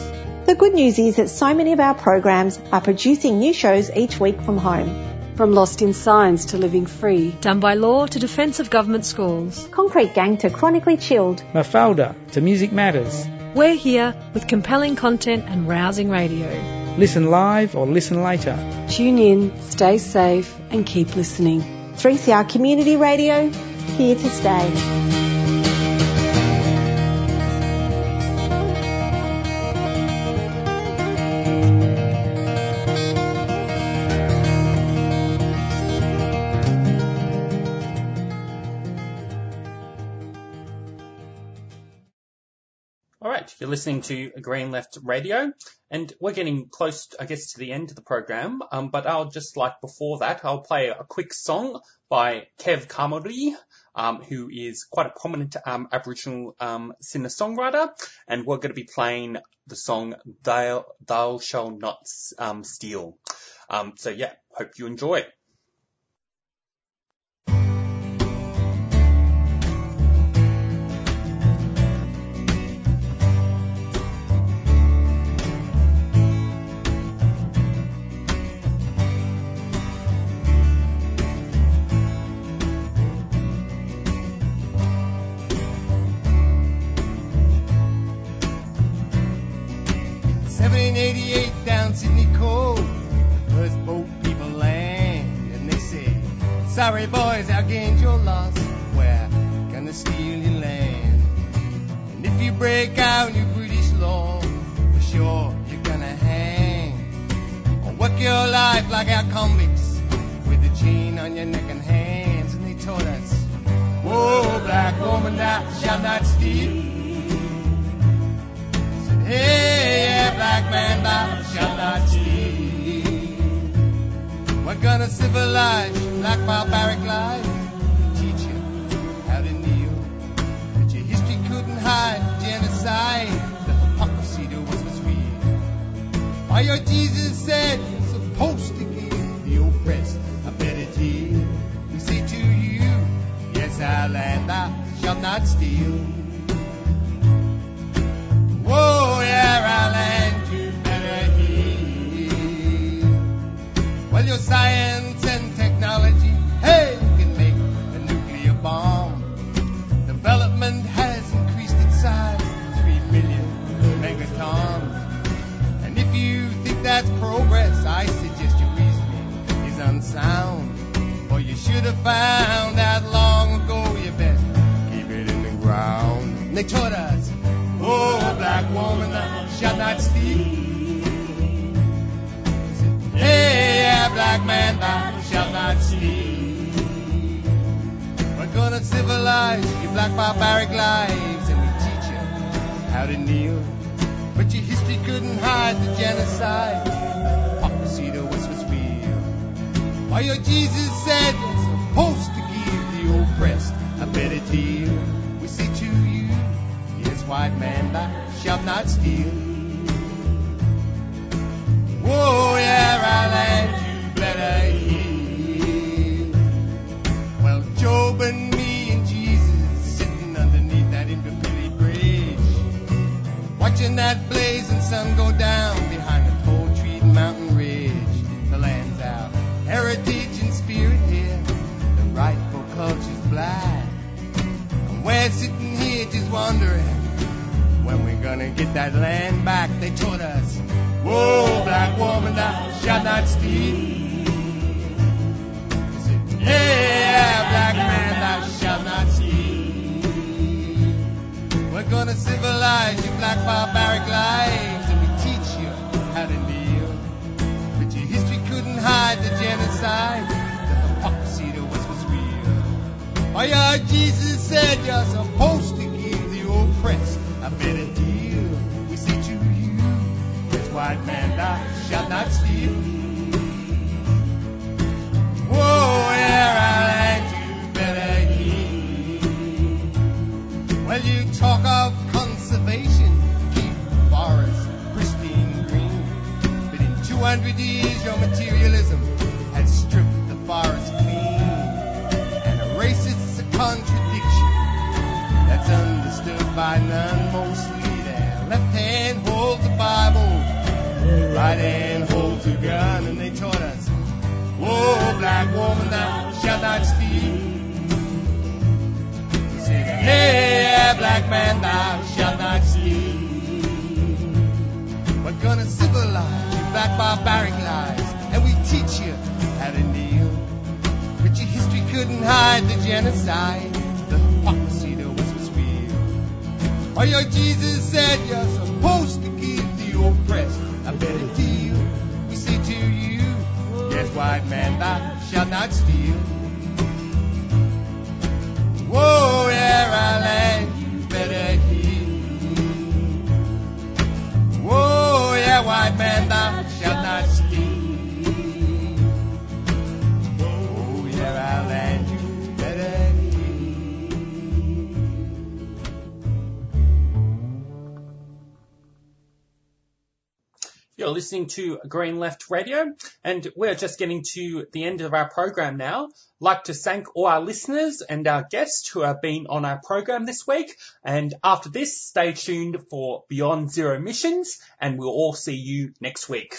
The good news is that so many of our programs are producing new shows each week from home. From Lost in Science to Living Free. Done by Law to Defence of Government Schools. Concrete Gang to Chronically Chilled. Mafalda to Music Matters. We're here with compelling content and rousing radio. Listen live or listen later. Tune in, stay safe, and keep listening. 3CR Community Radio, here to stay. You're listening to Green Left Radio, and we're getting close, I guess, to the end of the program. Um, but I'll just like before that, I'll play a quick song by Kev Carmody, um, who is quite a prominent um, Aboriginal um, singer-songwriter, and we're going to be playing the song "Thou Thou Shall Not um, Steal." Um, so yeah, hope you enjoy. Sydney Cove, the first boat people land, and they say, "Sorry boys, our gained your loss. We're gonna steal your land, and if you break out your British law, for sure you're gonna hang, or work your life like our convicts with a chain on your neck and hands." And they taught us, "Whoa, black woman, thou shalt not steal." Hey, yeah, black man, thou gonna civilize black barbaric life. Teach you how to kneel. But your history couldn't hide genocide. The hypocrisy us was real. Why your Jesus said you're supposed to give the oppressed a better deal. We say to you, yes, our land, thou shalt not steal. Science and technology, hey, you can make a nuclear bomb. Development has increased its size to 3 million megatons. And if you think that's progress, I suggest your reasoning is unsound. For you should have found out long ago you best keep it in the ground. And they taught us, oh, black woman, thou shalt not steal. Black man, thou shalt not steal. We're gonna civilize your black barbaric lives, and we teach you how to kneel. But your history couldn't hide the genocide. Hypocrisy to us was real. Why your Jesus said you're supposed to give the oppressed a better deal. We say to you, yes, white man, thou shalt not steal. Whoa, yeah, heal. Well, Job and me and Jesus sitting underneath that Indooroopilly bridge, watching that blazing sun go down behind the tall tree mountain ridge. The land's our heritage and spirit here, the rightful culture's blind. And we're sitting here just wondering when we're gonna get that land back. They taught us, whoa, black woman, thou shalt not steal. Yeah, black man, thou shalt not steal. We're gonna civilize your black barbaric lives, and we teach you how to kneel. But your history couldn't hide the genocide. That the hypocrisy to us was real. Oh yeah, Jesus said you're supposed to give the oppressed a better deal. We say to you, yes, white man, thou shalt not steal. Grind with ease your materialism has stripped the forest clean and erase a contradiction that's understood by none mostly their left hand holds a Bible, their right hand holds a gun, and they taught us, Whoa, black woman, thou shalt not steal. Say, hey, black man, thou shalt not steal. Black barbaric lies, and we teach you how to kneel. But your history couldn't hide the genocide, the hypocrisy that was was real. Oh, your Jesus said you're supposed to give the oppressed a better deal. We say to you, yes, white man, thou shalt not steal. Whoa, yeah, our land, you better heal. Whoa, yeah, white man, thou listening to Green Left Radio, and we're just getting to the end of our program now. Like to thank all our listeners and our guests who have been on our program this week. And after this, stay tuned for Beyond Zero Emissions, and we'll all see you next week.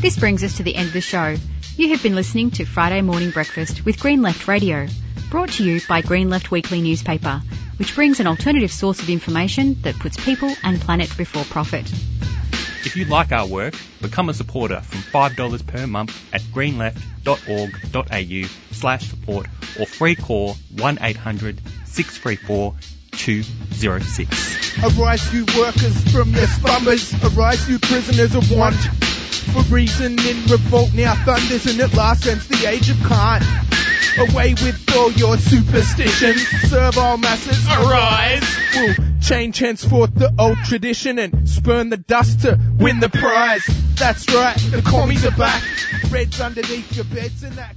This brings us to the end of the show. You have been listening to Friday Morning Breakfast with Green Left Radio, brought to you by Green Left Weekly newspaper, which brings an alternative source of information that puts people and planet before profit. If you like our work, become a supporter from $5 per month at greenleft.org.au slash support or free call 1800 634 206. Arise, you workers from your slumbers. Arise, you prisoners of want. For reason in revolt now thunders, and at last ends the age of cant. Away with all your superstitions. Serve all masses. Arise. We'll change henceforth the old tradition and spurn the dust to win the prize. That's right, the commies are back. Reds underneath your beds and that.